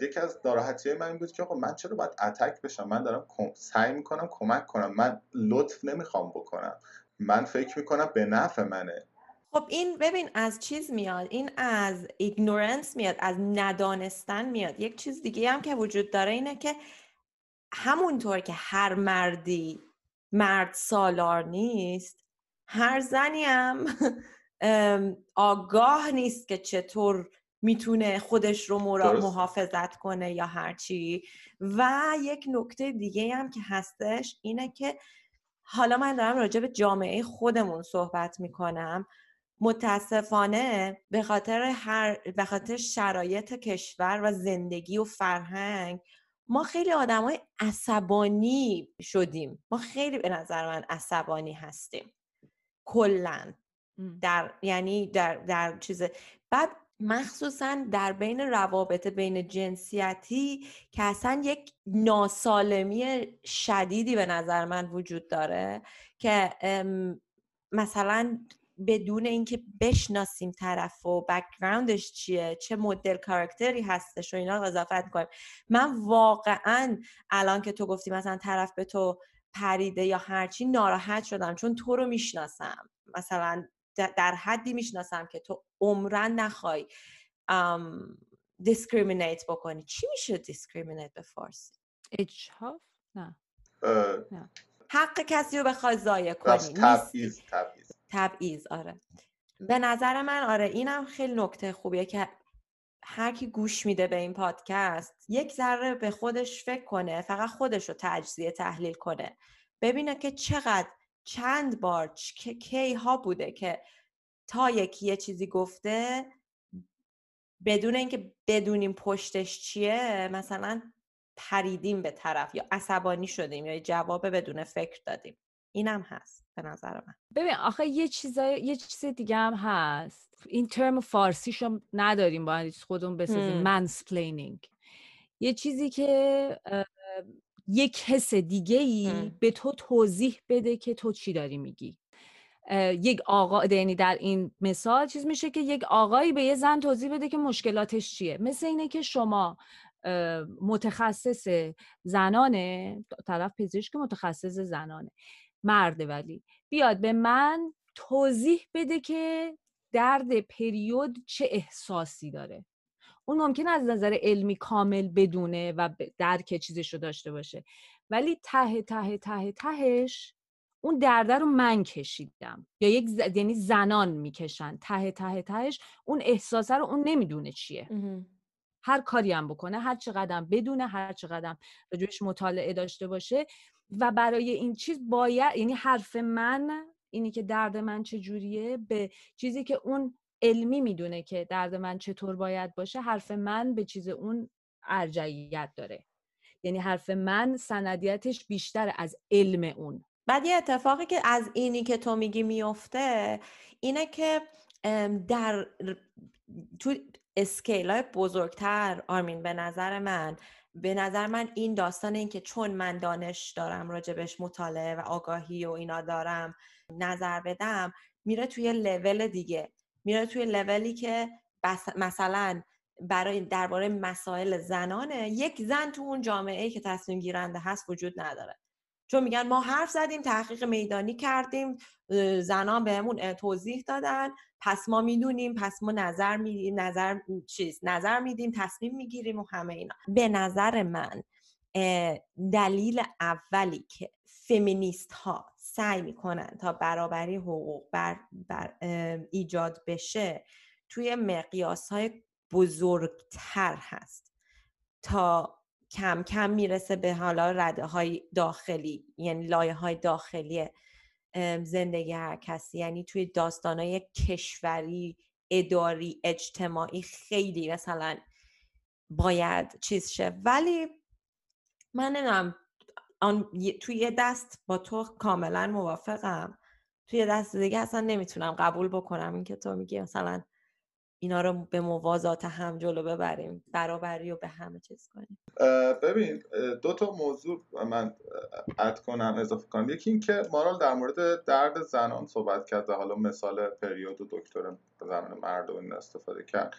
یکی از ناراحتی من این بود که آقا من چرا باید اتک بشم؟ من دارم سعی می‌کنم کمک کنم. من لطف نمی‌خوام بکنم. من فکر می‌کنم به نفع منه. خب این ببین از چیز میاد. این از ایگنورنس میاد از ندانستن میاد. یک چیز دیگه هم که وجود داره اینه که همونطور که هر مردی مرد سالار نیست هر زنی هم آگاه نیست که چطور می‌تونه خودش رو محافظت کنه یا هرچی و یک نکته دیگه هم که هستش اینه که حالا من دارم راجع به جامعه خودمون صحبت می‌کنم. متاسفانه به خاطر هر به خاطر شرایط کشور و زندگی و فرهنگ ما خیلی های عصبانی شدیم. ما خیلی به نظر من عصبانی هستیم. کلا. در یعنی در در چیز بعد مخصوصا در بین روابط بین جنسیتی که اصلا یک ناسالمی شدیدی به نظر من وجود داره که مثلا بدون اینکه بشناسیم طرف و background ش چیه چه مدل character ی هستش و اینا قضاوت کنیم من واقعا الان که تو گفتی مثلا طرف به تو پریده یا هرچی ناراحت شدم چون تو رو می‌شناسم. مثلا در حدی می‌شناسم که تو عمرا نخوای discriminate بکنی. چی میشه discriminate به فارسی؟ اجهاف؟ نه. حق کسی رو بخوای ضایع کنی. تبعیض. تبعیض آره. به نظر من آره اینم خیلی نکته خوبیه که هر کی گوش میده به این پادکست یک ذره به خودش فکر کنه فقط خودش رو تجزیه تحلیل کنه. ببینه که چقدر چند بار کی ها بوده که تا یکی یه چیزی گفته بدون اینکه بدونیم پشتش چیه مثلا پریدیم به طرف یا عصبانی شدیم یا جواب بدون فکر دادیم. اینم هست به نظر من. ببین آخه یه چیز یه چیز دیگه هم هست. این ترم فارسیشو نداریم با خودمون بسازیم. منسپلینینگ یه چیزی که یک حس دیگه ای به تو توضیح بده که تو چی داری میگی. یک آقا یعنی در این مثال چیز میشه که یک آقایی به یه زن توضیح بده که مشکلاتش چیه. مثل اینه که شما متخصص زنانه طرف پزشک متخصص زنانه. مرده ولی بیاد به من توضیح بده که درد پریود چه احساسی داره. اون ممکن از نظر علمی کامل بدونه و درک چیزش رو داشته باشه. ولی ته ته ته تهش اون درده رو من کشیدم. یا یک ز... یعنی زنان می‌کشن. ته ته تهش اون احساسه رو اون نمی‌دونه چیه. هر کاری هم بکنه هر چقدر بدونه هر چقدر راجبش مطالعه داشته باشه و برای این چیز باید یعنی حرف من اینی که درد من چجوریه به چیزی که اون علمی می‌دونه که درد من چطور باید باشه حرف من به چیز اون ارجعیت داره. یعنی حرف من سندیتش بیشتر از علم اون. بعد یه اتفاقی که از اینی که تو میگی میفته اینه که در تو اسکیل های بزرگتر آرمین به نظر من به نظر من این داستان این که چون من دانش دارم راجبش مطالعه و آگاهی و اینا دارم نظر بدم میره توی لول دیگه. میره توی لولی که مثلا برای درباره مسائل زنانه. یک زن تو اون جامعه که تصمیم گیرنده هست وجود نداره. چون میگن ما حرف زدیم تحقیق میدانی کردیم زنان بهمون توضیح دادن. پس ما می‌دونیم پس ما نظر میدیم نظر چیز نظر میدیم تصمیم می‌گیریم و همه اینا. به نظر من دلیل اولی که فمینیست ها سعی می‌کنن تا برابری حقوق بر, بر ایجاد بشه توی مقیاس های بزرگتر هست. تا کم کم می‌رسه به حالا رده های داخلی یعنی لایه های داخلی زندگی هر کسی. یعنی توی داستان های کشوری اداری اجتماعی خیلی مثلا باید چیز شه. ولی من نمی‌دونم توی یه دست با تو کاملا موافقم. توی دست دیگه اصلا نمی‌تونم قبول بکنم این که تو میگی مثلا اینا رو به موازات هم جلو ببریم برابری و به همه چیز کنیم. ببین دو تا موضوع من اد کنم اضافه کنم یکی این که مارال در مورد درد زنان صحبت کرد حالا مثال پریود و دکتر و این استفاده کرد.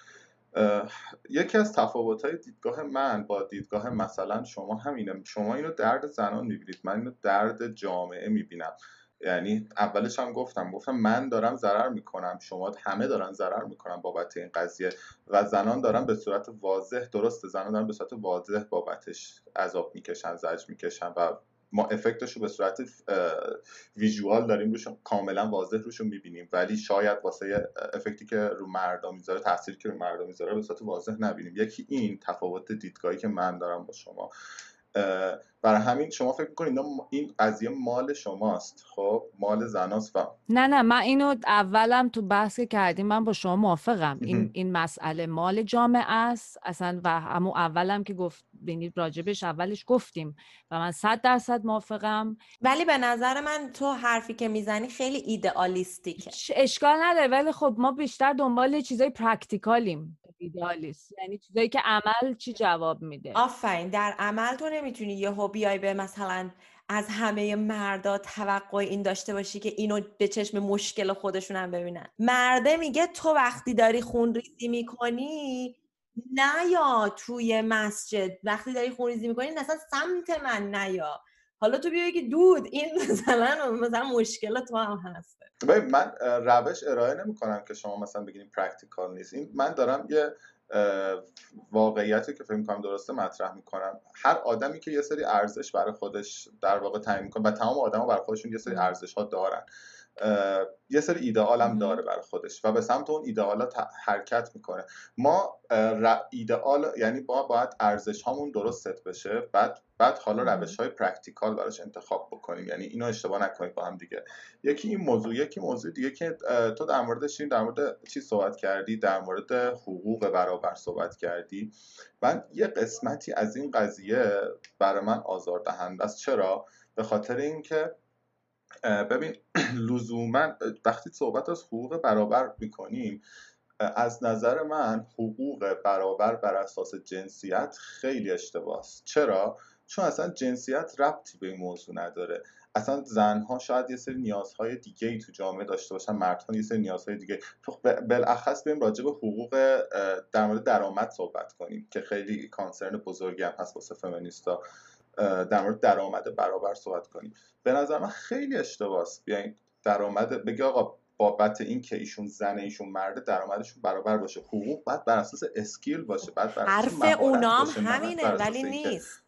یکی از تفاوت های دیدگاه من با دیدگاه مثلا شما همینه. شما اینو درد زنان می‌بینید. من اینو درد جامعه می‌بینم. یعنی اولش هم گفتم. گفتم من دارم ضرر می‌کنم. شما همه دارن ضرر می‌کنن بابت این قضیه و زنان دارن به صورت واضح درست زنان دارن به صورت واضح بابتش عذاب می‌کشن زج می‌کشن و ما افکتش رو به صورت ویژوال داریم روش کاملا واضح روش می‌بینیم. ولی شاید واسه افکتی که رو مردم می‌ذاره تاثیر که رو مردم می‌ذاره به صورت واضح نبینیم. یکی این تفاوت دیدگاهی که من دارم با شما. برای همین شما فکر می‌کنید این قضیه مال شماست. خب مال زناست و نه نه من اینو اولم تو بحث کردیم من با شما موافقم. این این مسئله مال جامعه است. اصلا و همون اولم که گفت بینید راجبش اولش گفتیم و من صد درصد موافقم. ولی به نظر من تو حرفی که می‌زنی خیلی ایدئالیستیکه. اشکال نداره ولی خب ما بیشتر دنبال چیزای پرکتیکالیم. ایدالیست یعنی چیزایی که عمل چی جواب میده؟ آفرین در عمل تو نمی‌تونی یه بیای به مثلا از همه مردا توقع این داشته باشی که اینو به چشم مشکل خودشون هم ببینن. مرده میگه تو وقتی داری خونریزی می‌کنی نیا توی مسجد. وقتی داری خونریزی می‌کنی اصلا سمت من نیا. حالا تو بیا که دود این مثلا مثلا مشکل تو هم هست من روش ارائه نمی کنم که شما مثلا بگید practical نیست. این من دارم یه واقعیتی که فکر کنم درسته مطرح می‌کنم. هر آدمی که یه سری ارزش برای خودش در واقع تعیین می‌کنه و تمام آدما برای خودشون یه سری ارزش ها دارن. یه سری ایدئال هم داره برای خودش و به سمت اون ایدئال حرکت می‌کنه. ما ایدئال یعنی با باید ارزش هامون درست ست بشه بعد بعد حالا روش های practical براش انتخاب بکنیم. یعنی اینو اشتباه نکنید با هم دیگه. یکی این موضوع یکی موضوع دیگه که تو در مورد شین در مورد چی صحبت کردی؟ در مورد حقوق برابر صحبت کردی. من یه قسمتی از این قضیه برای من آزاردهنده است. چرا؟ به خاطر اینکه ببین لزوما وقتی صحبت از حقوق برابر می‌کنیم از نظر من حقوق برابر بر اساس جنسیت خیلی اشتباه است چرا؟ چون اصلا جنسیت ربطی به این موضوع نداره. اصلا زنها شاید یه سری نیازهای دیگه ای تو جامعه داشته باشن مردها یه سری نیازهای دیگه. بالاخص بریم راجع به حقوق در مورد درآمد صحبت کنیم که خیلی کانسرن بزرگی هم هست واسه فمینیستا در مورد درآمد برابر صحبت کنیم. به نظر من خیلی اشتباه است بیاین درآمد بگه آقا بابت این که ایشون زنه ایشون مرده درآمدشون برابر باشه. حقوق باید بر اساس اسکیل باشه بعد بر حرف اونام همینه ولی نیست.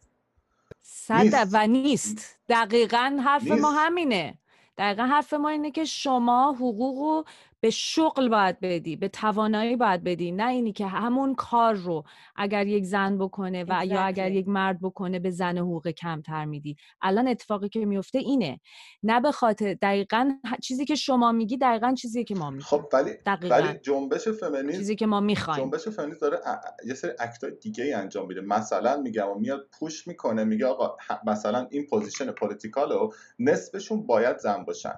صد و نیست. دقیقا حرف ما همینه. دقیقا حرف ما اینه که شما حقوق به شغل باید بدی به توانایی باید بدی نه اینی که همون کار رو اگر یک زن بکنه و یا اگر یک مرد بکنه به زن حقوق کمتر میدی. الان اتفاقی که میفته اینه نه به خاطر دقیقا چیزی که شما میگی دقیقا چیزی که ما میگیم. خب ولی دقیقا. ولی جنبش فمینیسم چیزی که ما می‌خوایم. جنبش فمینیسم داره یه سری act ای دیگه ای انجام میده. مثلا میگم و میاد push می‌کنه میگه آقا مثلا این position political و نصفشون باید زن باشن.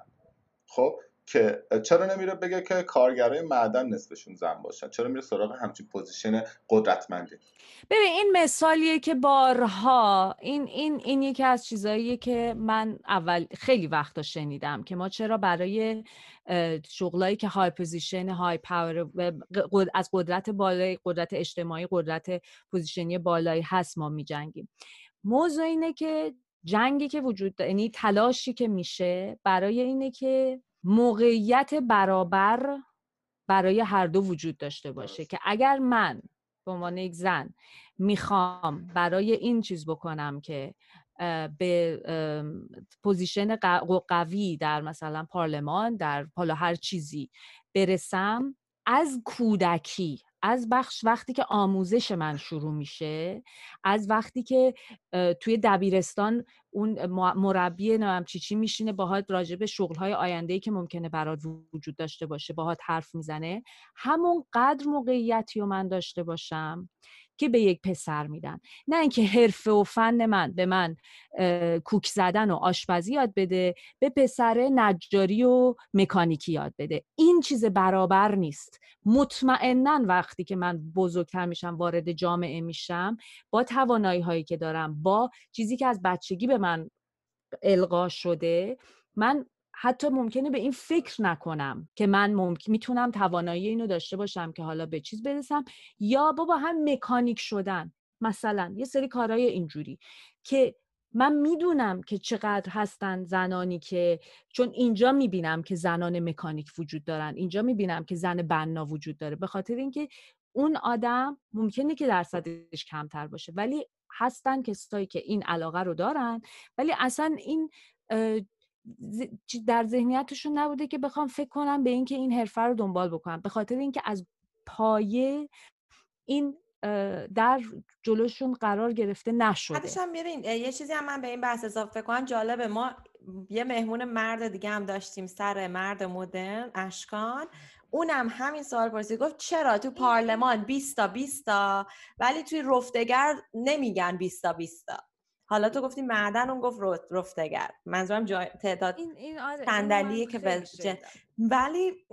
خب؟ که چرا نمیره بگه که کارگرای معدن نصفشون زن باشن؟ چرا میره سراغ همچین position قدرتمندی؟ ببین این مثالیه که بارها این این این یکی از چیزاییه که من اول خیلی وقتا شنیدم که ما چرا برای شغلایی که های position های power از قدرت بالای قدرت اجتماعی قدرت position ی بالایی هست ما میجنگیم. موضوع اینه که جنگی که وجود یعنی تلاشی که میشه برای اینه که موقعیت برابر برای هر دو وجود داشته باشه که اگر من به عنوان یک زن می‌خوام برای این چیز بکنم که به پوزیشن قوی در مثلا پارلمان در حالا هر چیزی برسم از کودکی از بخش وقتی که آموزش من شروع میشه از وقتی که توی دبیرستان اون مربی نمیم چی چی میشینه باهات راجع به شغلهای آینده که ممکنه برات وجود داشته باشه باهات حرف می‌زنه همون قدر موقعیتی رو من داشته باشم که به یک پسر میدن. نه اینکه حرفه و فن من به من کوک زدن و آشپزی یاد بده به پسر نجاری و مکانیکی یاد بده. این چیز برابر نیست. مطمئنا وقتی که من بزرگتر میشم وارد جامعه میشم با توانایی هایی که دارم با چیزی که از بچگی به من القا شده من حتی ممکنه به این فکر نکنم که من ممکن می‌تونم توانایی اینو داشته باشم که حالا به چیز برسم یا بابا هم مکانیک شدن. مثلا یه سری کارهای اینجوری که من می‌دونم که چقدر هستن زنانی که چون اینجا می‌بینم که زنان مکانیک وجود دارن اینجا می‌بینم که زن بنا وجود داره به خاطر اینکه اون آدم ممکنه که درصدش کمتر باشه. ولی هستن کسایی که این علاقه رو دارن ولی اصلا این در ذهنیتشون نبوده که بخوام فکر کنم به اینکه این حرفه رو دنبال بکنم. به خاطر اینکه از پایه این در جلوشون قرار گرفته نشده. حدش هم ببین یه چیزی هم من به این بحث اضافه کنم. جالبه ما یه مهمون مرد دیگه هم داشتیم سر مرد مدرن اشکان. اونم همین سوال پرسید گفت چرا تو پارلمان 20 تا 20 تا ولی توی رفتگر نمیگن 20 تا 20 تا. حالا تو گفتی معدن اون گفت رفتگر منظورم جای تعداد این آره، صندلیه که به ولی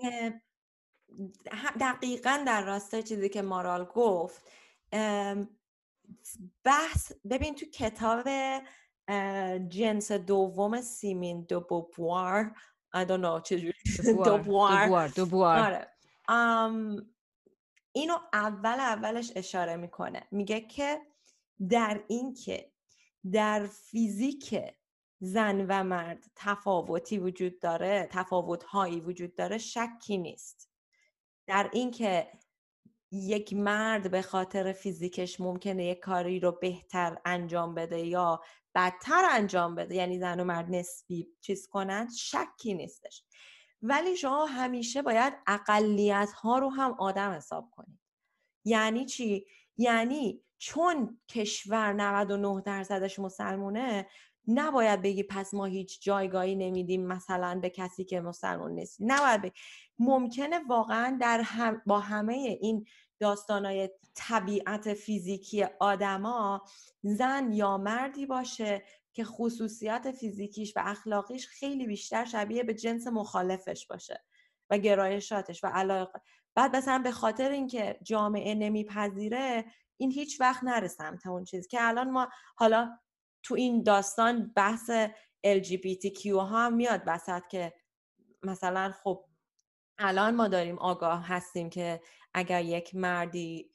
دقیقا در راستای چیزی که مارال گفت بحث ببین تو کتاب جنس دوم سیمین دو بوبوار I don't know چجوری دوبوار دوبوار. آره. اینو اول اولش اشاره می‌کنه. میگه که در این که در فیزیک زن و مرد تفاوتی وجود داره تفاوت هایی وجود داره شکی نیست. در اینکه یک مرد به خاطر فیزیکش ممکنه یک کاری رو بهتر انجام بده یا بدتر انجام بده یعنی زن و مرد نسبی چیز کنند شکی نیستش. ولی شما همیشه باید اقلیت ها رو هم آدم حساب کنید. یعنی چی؟ یعنی چون کشور 99 درصدش مسلمونه نباید بگی پس ما هیچ جایگاهی نمیدیم مثلا به کسی که مسلمان نیست. نباید بگی. ممکنه واقعا در هم با همه این داستانای طبیعت فیزیکی آدما زن یا مردی باشه که خصوصیات فیزیکیش و اخلاقیش خیلی بیشتر شبیه به جنس مخالفش باشه و گرایشاتش و علاقه. بعد مثلا به خاطر اینکه جامعه نمیپذیره این هیچ وقت نره سمت اون چیز. که الان ما حالا تو این داستان بحث LGBTQ ها هم میاد وسط که مثلا خب الان ما داریم آگاه هستیم که اگر یک مردی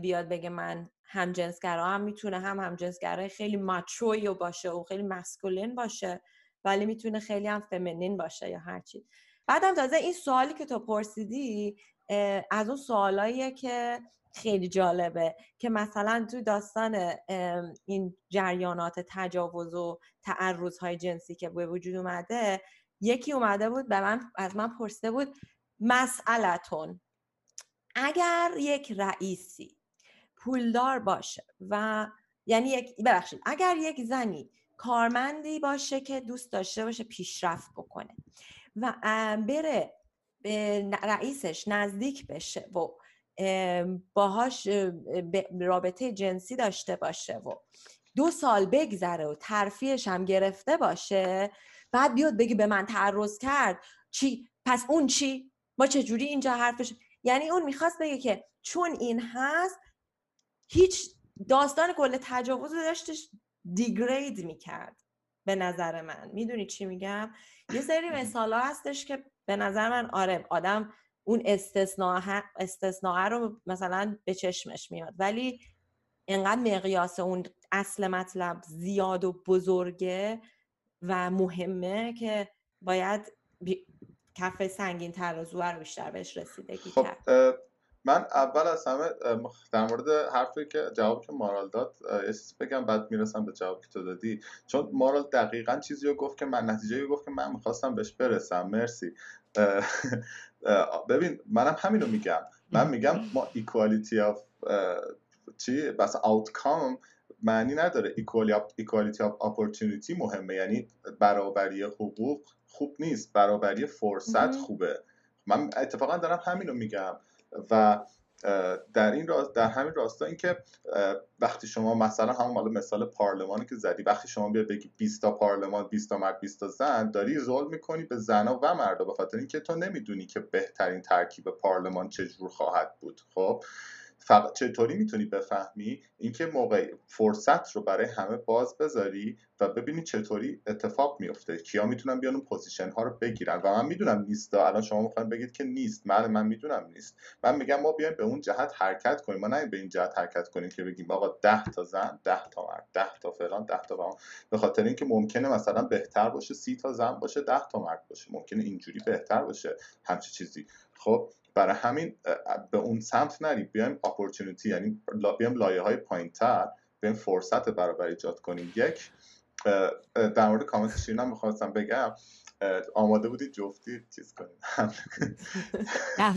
بیاد بگه من هم جنسگرا هم می‌تونه هم هم جنسگرای خیلی ماچوی باشه و خیلی مسکولین باشه ولی می‌تونه خیلی هم فمینین باشه یا هرچی بعدم تازه این سوالی که تو پرسیدی از اون سوالاییه که خیلی جالبه که مثلا تو داستان این جریانات تجاوز و تعرض جنسی که به وجود اومده یکی اومده بود به من از من پرسیده بود مسئلتون اگر یک رئیسی پولدار باشه و یعنی یک ببخشید اگر یک زنی کارمندی باشه که دوست داشته باشه پیشرفت بکنه و بره به رئیسش نزدیک بشه و باهاش رابطه جنسی داشته باشه و دو سال بگذره و ترفیهش هم گرفته باشه بعد بیاد بگی به من تعرض کرد. چی؟ پس اون چی؟ ما چجوری اینجا حرفش؟ یعنی اون می‌خواست بگه که چون این هست هیچ داستان کل تجاوز رو داشتش دیگرید می‌کرد به نظر من. می‌دونی چی میگم؟ یه سری مثال هستش که به نظر من آره آدم اون استثناء رو مثلا به چشمش میاد. ولی انقدر مقیاس اون اصل مطلب زیاد و بزرگه و مهمه که باید کف سنگین ترازو رو بیشتر بهش رسیدگی خب من اول از همه در مورد حرفی که جواب که مارال داد یه بگم بعد می‌رسم به جواب که تو دادی. چون مارال دقیقا چیزی رو گفت که من نتیجه رو گفت که من می‌خواستم بهش برسم. مرسی. ببین منم همینو میگم. من میگم ما equality of چی؟ بس outcome معنی نداره. equality of opportunity مهمه. یعنی برابری حقوق خوب نیست. برابری فرصت خوبه. من اتفاقا دارم همینو میگم. و در این راست در همین راستا اینکه وقتی شما مثلا همون مال مثال پارلمانی که زدی وقتی شما بیا بگی 20 تا پارلمان 20 تا مرد 20 تا زن داری ظلم می‌کنی به زنا و مردا به خاطر اینکه تو نمی‌دونی که بهترین ترکیب پارلمان چجور خواهد بود. خب؟ فقط چطوری می‌تونی بفهمی؟ اینکه موقع فرصت رو برای همه باز بذاری و ببینی چطوری اتفاق میفته کیا می‌تونن بیان اون position ها رو بگیرن؟ و من می‌دونم نیست. الان شما می‌خواین بگید که نیست. من من می‌دونم نیست. من میگم ما بیایم به اون جهت حرکت کنیم. ما نه به این جهت حرکت کنیم که بگیم آقا 10 تا زن 10 تا مرد 10 تا فلان 10 تا با به خاطر اینکه ممکنه مثلا بهتر باشه 30 تا زن باشه 10 تا مرد باشه. ممکنه اینجوری بهتر باشه. همچی چیزی. خب برای همین به اون سمت نریم. بیایم اپورتونیتی یعنی بیایم لایه های پایین تر بیایم فرصت برابر ایجاد کنیم. یک در مورد کامنت شیرین هم می‌خواستم بگم آماده بودید جفتی چیز کنیم.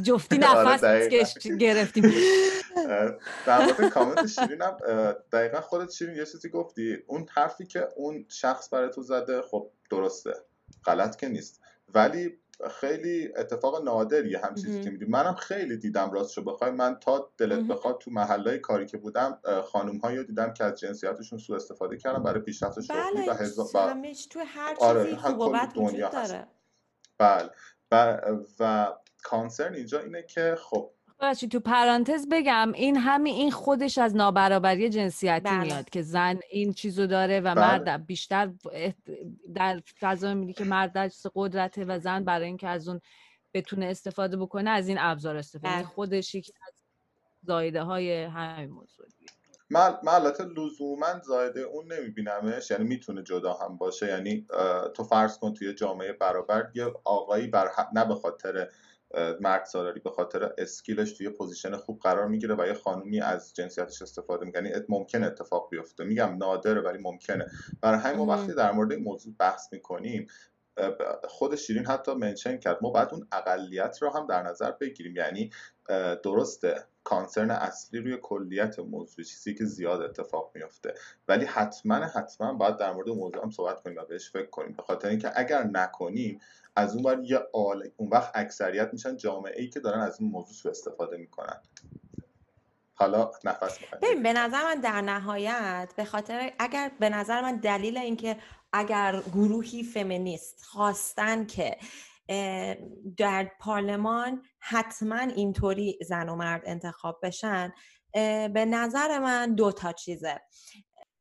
جفتی نفس آره، گرفتیم. در مورد کامنت شیرین هم دقیقا خودت شیرین یه چیزی گفتی. اون حرفی که اون شخص برای تو زده خب درسته. غلط که نیست. ولی خیلی اتفاق نادریه هم چیزی که میدیم منم خیلی دیدم راست شو بخوای من تا دلت بخواد تو محلهای کاری که بودم خانم هایی دیدم که از جنسیتشون سوء استفاده کردن برای پیشرفت شغلی و هزار تو هر آره، چیزی آره دنیا داره. بله. و, و کانسرن اینجا اینه که خب بچه تو پرانتز بگم این همین این خودش از نابرابری جنسیتی بله. میاد که زن این چیزو داره و بله. مرد بیشتر در فضا میدی که مرد در قدرته و زن برای اینکه از اون بتونه استفاده بکنه از این ابزار استفاده بله. خودش یکی از زایده های همین موضوع من البته لزوما زایده اون نمیبینمش یعنی می‌تونه جدا هم باشه یعنی تو فرض کن توی جامعه برابر یه آقایی بر نه به خاطر مرد سالاری به خاطر skill ش توی position خوب قرار می‌گیره و یه خانومی از جنسیتش استفاده می‌کنه. یعنی ممکنه اتفاق بیفته. میگم نادره ولی ممکنه. برای همین ما وقتی در مورد این موضوع بحث می‌کنیم خود شیرین حتی منشن کرد. ما باید اون اقلیت رو هم در نظر بگیریم. یعنی درسته کانسرن اصلی روی کلیت موضوع چیزی که زیاد اتفاق میفته ولی حتما حتما باید در مورد موضوع هم صحبت کنیم و بهش فکر کنیم. به خاطر اینکه اگر نکنیم از اون یه آل اون وقت اکثریت میشن جامعه ای که دارن از این موضوع سو استفاده می‌کنن. حالا نفس ببین به نظر من در نهایت به خاطر اگر به نظر من دلیل اینکه اگر گروهی فمینیست خواستن که در پارلمان حتما اینطوری زن و مرد انتخاب بشن به نظر من دو تا چیزه.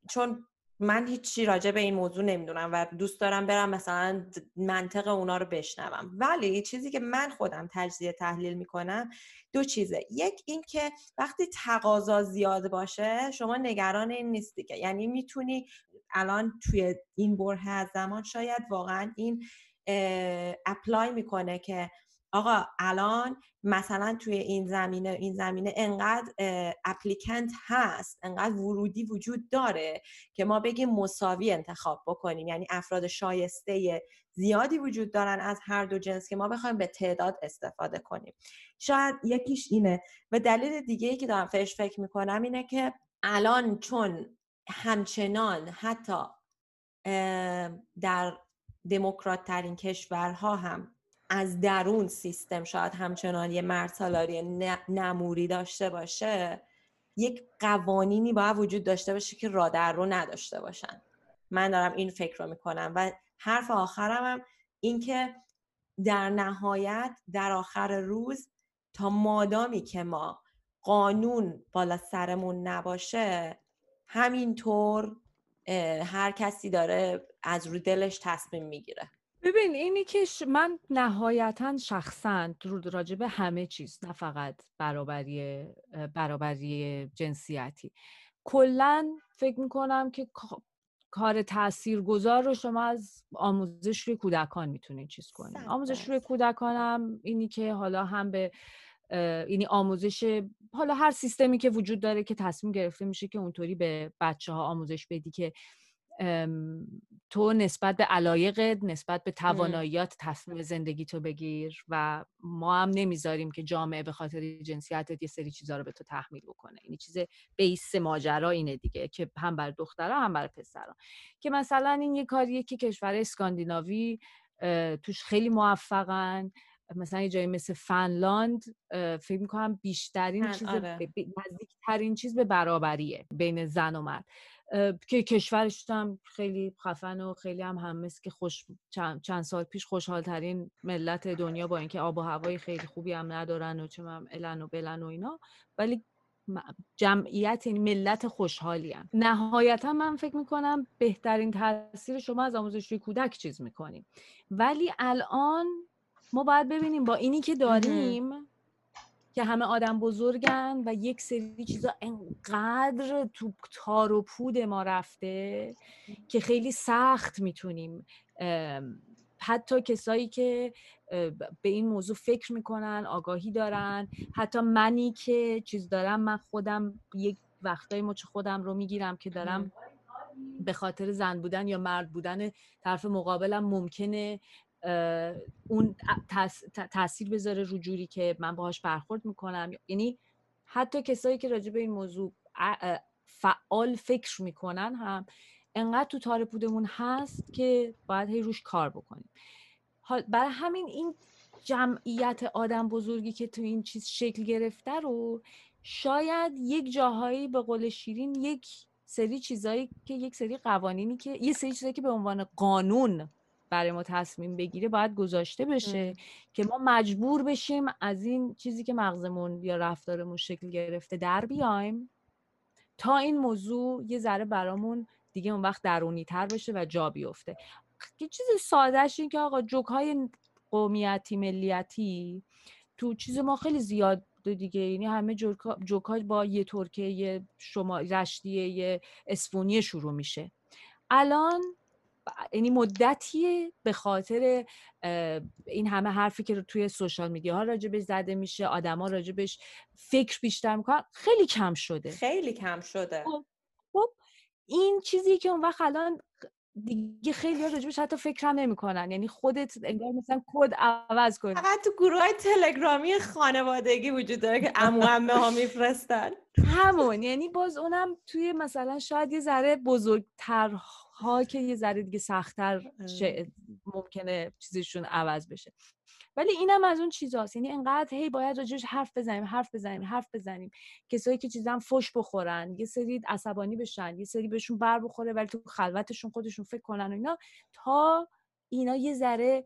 چون من هیچی راجع به این موضوع نمی‌دونم و دوست دارم برم مثلا منطق اونا رو بشنوم. ولی چیزی که من خودم تجزیه تحلیل می‌کنم دو چیزه. یک این که وقتی تقاضا زیاد باشه شما نگران این نیستی که یعنی می‌تونی الان توی این بره از زمان شاید واقعا این اپلای می‌کنه که آقا الان مثلا توی این زمینه این زمینه انقدر اپلیکنت هست انقدر ورودی وجود داره که ما بگیم مساوی انتخاب بکنیم. یعنی افراد شایسته زیادی وجود دارن از هر دو جنس که ما بخوایم به تعداد استفاده کنیم. شاید یکیش اینه و دلیل دیگه ای که دارم فش فکر می‌کنم اینه که الان چون همچنان حتی در دموکرات ترین کشورها هم از درون سیستم شاید همچنان یه مرد نموری داشته باشه یک قوانینی باید وجود داشته باشه که رادر رو نداشته باشن. من دارم این فکر رو می‌کنم و حرف آخرم هم این که در نهایت در آخر روز تا مادامی که ما قانون بالا سرمون نباشه همینطور هر کسی داره از رو دلش تصمیم می‌گیره. ببین اینی که من نهایتا شخصا راجع به همه چیز نه فقط برابری برابری جنسیتی. کلا فکر می‌کنم که کار تاثیرگذار رو شما از آموزش روی کودکان می‌تونید چیز کنید آموزش روی کودکانم اینی که حالا هم به یعنی آموزش حالا هر سیستمی که وجود داره که تصمیم گرفته میشه که اونطوری به بچه ها آموزش بدی که تو نسبت به علایقت نسبت به تواناییات تصمیم زندگی تو بگیر و ما هم نمی‌ذاریم که جامعه به خاطر جنسیتت یه سری چیزا رو به تو تحمیل بکنه. این یعنی چیز بیس ماجرا اینه دیگه که هم بر دخترها هم بر پسرها. که مثلا این یه کاریه که کشور اسکاندیناوی توش خیلی موفقن. مثلا یه جایی مثل فنلاند فکر می‌کنم بیشترین چیز آره. نزدیکترین چیز به برابریه بین زن و مرد. که کشورش هم خیلی خفن و خیلی هم هم که خوش چند, چند سال پیش خوشحال ترین ملت دنیا با اینکه آب و هوای خیلی خوبی هم ندارن و چه هم الن و بلن و اینا. ولی جمعیت یعنی ملت خوشحالی هم. نهایتا من فکر می‌کنم بهترین تاثیر شما از آموزش کودک چیز می‌کنیم ولی الان ما باید ببینیم با اینی که داریم که همه آدم بزرگن و یک سری چیزا انقدر تو تار و پود ما رفته که خیلی سخت می‌تونیم حتی کسایی که به این موضوع فکر می‌کنن آگاهی دارن. حتی منی که چیز دارم من خودم یک وقتای مچ خودم رو می‌گیرم که دارم به خاطر زن بودن یا مرد بودن طرف مقابلم ممکنه اون تاثیر بذاره رو جوری که من باهاش برخورد می‌کنم. یعنی حتی کسایی که راجع به این موضوع فعال فکر می‌کنن هم انقدر تو تار پودمون هست که باید هی روش کار بکنیم. برای همین این جمعیت آدم بزرگی که تو این چیز شکل گرفته رو شاید یک جاهایی به قول شیرین یک سری چیزایی که یک سری قوانینی که یه سری چیزایی که به عنوان قانون برای ما تصمیم بگیره باید گذاشته بشه که ما مجبور بشیم از این چیزی که مغزمون یا رفتارمون شکل گرفته در بیایم. تا این موضوع یه ذره برامون دیگه اون وقت درونی تر بشه و جا بیفته. یه چیز سادهش این که آقا جوک های قومیتی ملیتی تو چیز ما خیلی زیاد دیگه یعنی همه جوک با یه ترکیه یه شما رشتیه یه اسپونیه شروع میشه. الان یعنی مدتیه به خاطر این همه حرفی که توی سوشال میدیا ها راجبش زده میشه آدما راجبش فکر بیشتر می‌کنن خیلی کم شده. خیلی کم شده. خب, خب، این چیزی که اون وقت الان دیگه خیلی راجبش حتی فکر هم نمی‌کنن. یعنی خودت انگار مثلا کد عوض کنی. فقط تو گروه های تلگرامی خانوادگی وجود داره که امو امه ها میفرستن. همون. یعنی باز اونم توی مثلا شاید یه ذره بزرگتر ها که یه ذره دیگه سختتر ممکنه چیزشون عوض بشه. ولی اینم از اون چیزاست. یعنی انقدر هی باید راجعش حرف بزنیم حرف بزنیم حرف بزنیم. کسایی که چیزا فش بخورن یه سری عصبانی بشن یه سری بهشون بر بخوره ولی تو خلوتشون خودشون فکر کنن و اینا تا اینا یه ذره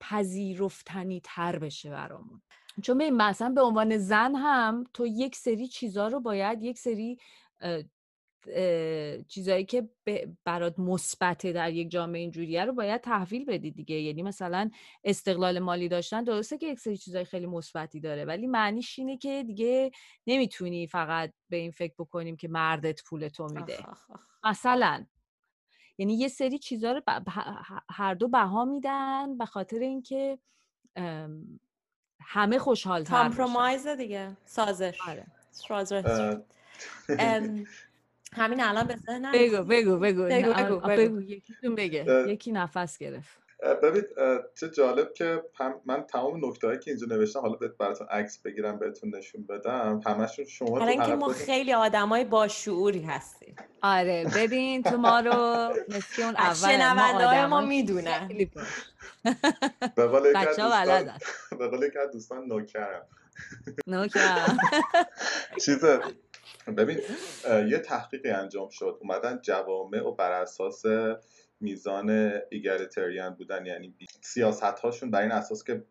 پذیرفتنی تر بشه برامون. چون مثلا به عنوان زن هم تو یک سری چیزا رو باید یک سری چیزایی که برات مثبته در یک جامعه اینجوریه رو باید تحویل بدی دیگه. یعنی مثلا استقلال مالی داشتن درسته که یک سری چیزای خیلی مثبتی داره ولی معنیش اینه که دیگه نمی‌تونی فقط به این فکر بکنیم که مردت پول تو میده. مثلا. یعنی یه سری چیزا رو هر دو بها میدن به خاطر اینکه همه خوشحال کامپرومایز دیگه سازش. آره. همین الان به ذهنم بگو بگو بگو. بگو, بگو, بگو. یکیتون بگه. یکی نفس گرفت. ببین چه جالب که من تمام نکته هایی که اینجا نوشتم حالا براتون عکس بگیرم بهتون نشون بدم همشون شما حالا اینکه ما خیلی آدمای با شعوری هستیم. آره ببین تو ما رو مثل اون اول شنونده های ما می‌دونن. به قول یکی از دوستان نوکرم. نوکرم. چیزه ببین یه تحقیقی انجام شد. اومدن جوامع و بر اساس میزان ایگالیتریان بودن یعنی سیاست هاشون بر این اساس که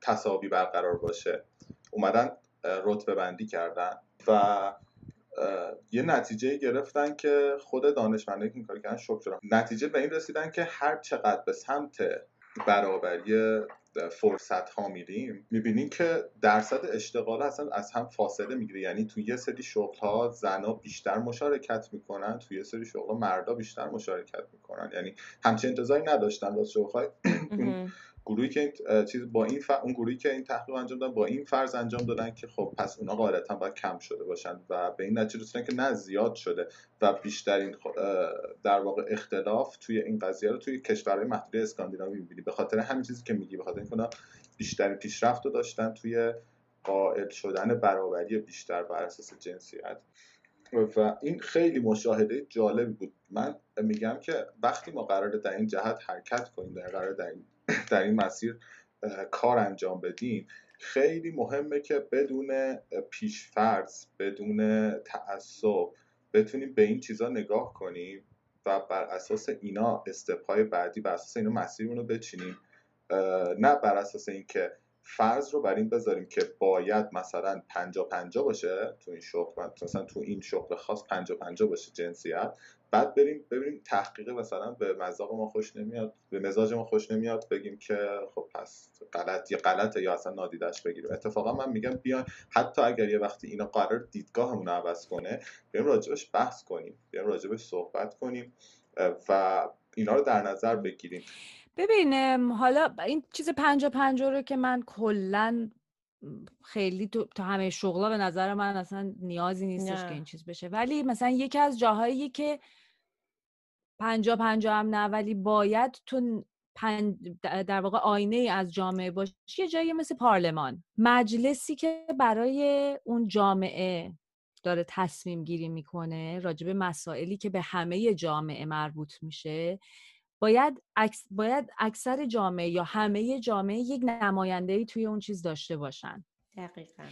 تصاوی برقرار باشه. اومدن رتبه بندی کردن و یه نتیجه گرفتن که خود دانشمندایی که این کار کردن شکر. نتیجه به این رسیدن که هر چقدر به سمت برابری فرصت ها میریم می‌بینیم که درصد اشتغال اصلا از هم فاصله می‌گیره. یعنی توی یه سری شغل ها زنا بیشتر مشارکت می‌کنن توی یه سری شغل ها مردا بیشتر مشارکت می‌کنن. یعنی همچین انتظاری نداشتن از شغل گروهی که چیز با این اون گروهی که این تحقیق انجام دادن با این فرض انجام دادن که خب پس اونا قاعدتا باید کم شده باشن و به این نتیجه رسیدن که نه زیاد شده و بیشترین در واقع اختلاف توی این قضیه رو توی کشورهای محدود اسکاندیناوی می‌بینی. به خاطر همین چیزی که میگی به خاطر اینکه بیشترین پیشرفت رو داشتن توی قائل شدن برابری بیشتر بر اساس جنسیت. و این خیلی مشاهده جالبی بود. من میگم که وقتی ما قرار در این جهت حرکت کنیم در قرار در این در این مسیر کار انجام بدیم خیلی مهمه که بدون پیشفرض بدون تعصب بتونیم به این چیزا نگاه کنیم و بر اساس اینا استپهای بعدی بر اساس اینا مسیرمون رو بچینیم. نه بر اساس اینکه فرض رو بر این بذاریم که باید مثلا پنجا پنجا باشه تو این شغل مثلا تو این شغل خاص پنجا پنجا باشه جنسیت بعد بریم ببینیم تحقیق مثلا به مذاق ما خوش نمیاد به مزاج ما خوش نمیاد بگیم که خب پس غلط یا غلطه یا اصلا نادیدش بگیریم. اتفاقا من میگم بیاین حتی اگر یه وقتی اینا قرار دیدگاهمون عوض کنه بریم راجبش بحث کنیم بریم راجبش صحبت کنیم و اینا رو در نظر بگیریم. ببینم حالا این چیز پنجا پنجا رو که من کلا خیلی تو, تو همه شغلا به نظر من اصلا نیازی نیستش که این چیز بشه. ولی مثلا یکی از جاهایی که پنجا پنجا هم نه ولی باید تو در واقع آینه از جامعه باشه یه جایی مثل پارلمان. مجلسی که برای اون جامعه داره تصمیم گیری می‌کنه راجب مسائلی که به همه جامعه مربوط میشه باید باید اکثر جامعه یا همه جامعه یک نماینده توی اون چیز داشته باشن. دقیقا.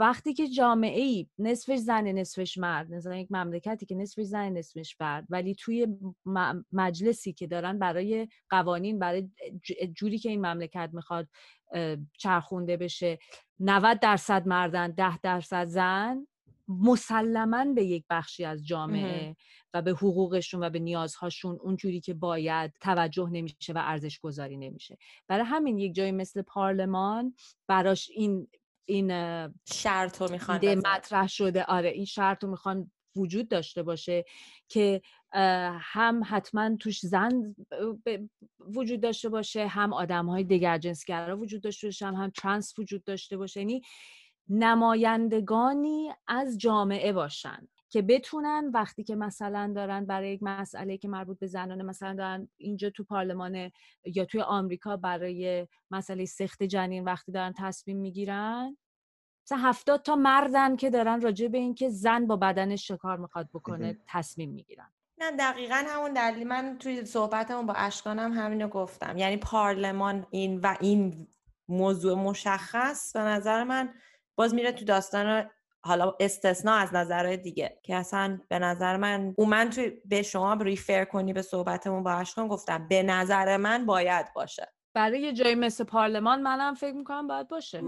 وقتی که جامعه ای نصفش زن نصفش مرد مثلا یک مملکتی که نصفش زن نصفش مرد ولی توی مجلسی که دارن برای قوانین برای جوری که این مملکت می‌خواد چرخونده بشه 90 درصد مردن 10 درصد زن مسلما به یک بخشی از جامعه و به حقوقشون و به نیازهاشون اونجوری که باید توجه نمیشه و ارزش گذاری نمیشه. برای همین یک جایی مثل پارلمان براش این این شرط رو می‌خوان مطرح شده. آره این شرط رو می‌خوان وجود داشته باشه که هم حتما توش زن وجود داشته باشه هم آدم های دیگر جنسگرا وجود داشته باشه هم, هم ترانس وجود داشته باشه. یعنی نمایندگانی از جامعه باشن که بتونن وقتی که مثلا دارن برای یک مسئله که مربوط به زنانه مثلا دارن اینجا تو پارلمان یا توی آمریکا برای مسئله سخت جنین وقتی دارن تصمیم می‌گیرن مثلا هفتاد تا مردن که دارن راجع به اینکه زن با بدنش شکار می‌خواد بکنه تصمیم می‌گیرن. نه دقیقا همون دلیل. من توی صحبتمون با اشکانم همینو گفتم. یعنی پارلمان این و این موضوع مشخص به نظر من باز میره تو داستان حالا استثنا از نظرهای دیگه که اصلا به نظر من او من توی به شما ریفر کنی به صحبتمون با اشکان گفتم به نظر من باید باشه. برای یه جایی مثل پارلمان منم فکر می‌کنم باید باشه.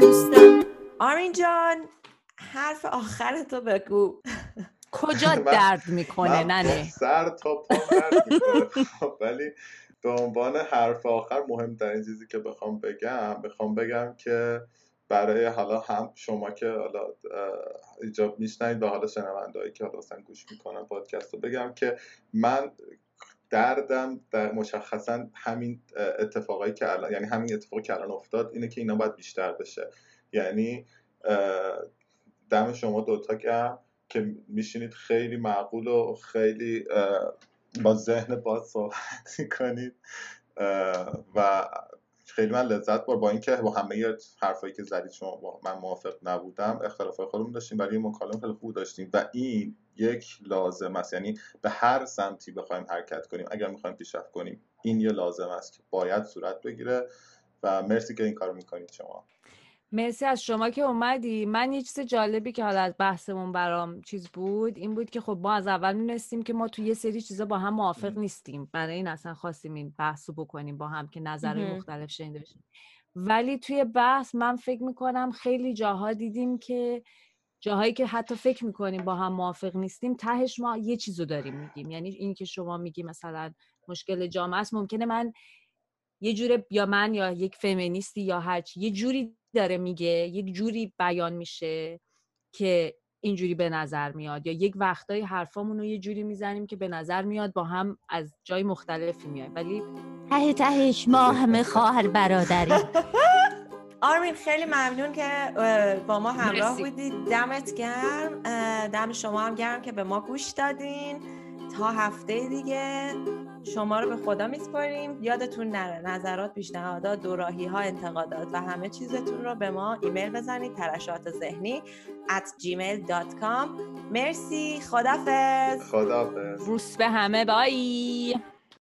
دوستم. آرین جان حرف آخرتو بگو. کجا درد می‌کنه ننه؟ سر تا پا درد می‌کنه. خب، ولی به عنوان حرف آخر مهمترین چیزی که بخوام بگم بخوام بگم که برای حالا هم شما که حالا ایجاب میشنید و حالا شنوندهایی که حالا گوش می‌کنن پادکست رو بگم که من دردم در مشخصا همین اتفاقایی که الان یعنی همین اتفاقی که الان افتاد اینه که اینا باید بیشتر بشه. یعنی دم شما دوتا گم که میشینید خیلی معقول و خیلی با ذهن باز صحبت کنید و خیلی من لذت بار با اینکه با همه حرفایی که زدید شما با من موافق نبودم اختلاف خودمون داشتیم برای مکالمه خیلی خوب داشتیم و این یک لازم است. یعنی به هر سمتی بخوایم حرکت کنیم اگر می‌خوایم پیشرفت کنیم این یه لازم است که باید صورت بگیره. و مرسی که این کار می‌کنید شما. مرسی از شما که اومدی. من یه چیز جالبی که حالا از بحثمون برام چیز بود این بود که خب ما از اول می‌دونستیم که ما تو یه سری چیزا با هم موافق نیستیم. برای این اصلا خواستیم این بحث رو بکنیم با هم که نظر مختلف شنیده بشیم. ولی توی بحث من فکر می‌کنم خیلی جاها دیدیم که جاهایی که حتی فکر می‌کنیم با هم موافق نیستیم تهش ما یه چیزو داریم میگیم. یعنی این که شما میگی مثلا مشکل جامعه است ممکنه من یه جوره یا من یا یک فمینیستی یا هرچی یه جوری داره میگه یک جوری بیان میشه که اینجوری به نظر میاد یا یک وقتای حرفامون رو یه جوری می‌زنیم که به نظر میاد با هم از جای مختلفی میاد ولی ته تهش ما همه خواهر برادری. آرمین خیلی ممنون که با ما همراه بودید. دمت گرم. دم شما هم گرم که به ما گوش دادین. تا هفته دیگه. شما رو به خدا میسپاریم. یادتون نره نظرات پیشنهادات دوراهی ها انتقادات و همه چیزتون رو به ما ایمیل بزنید ترشات ذهنی at gmail.com مرسی. خدافز خدافز روس به همه. بایی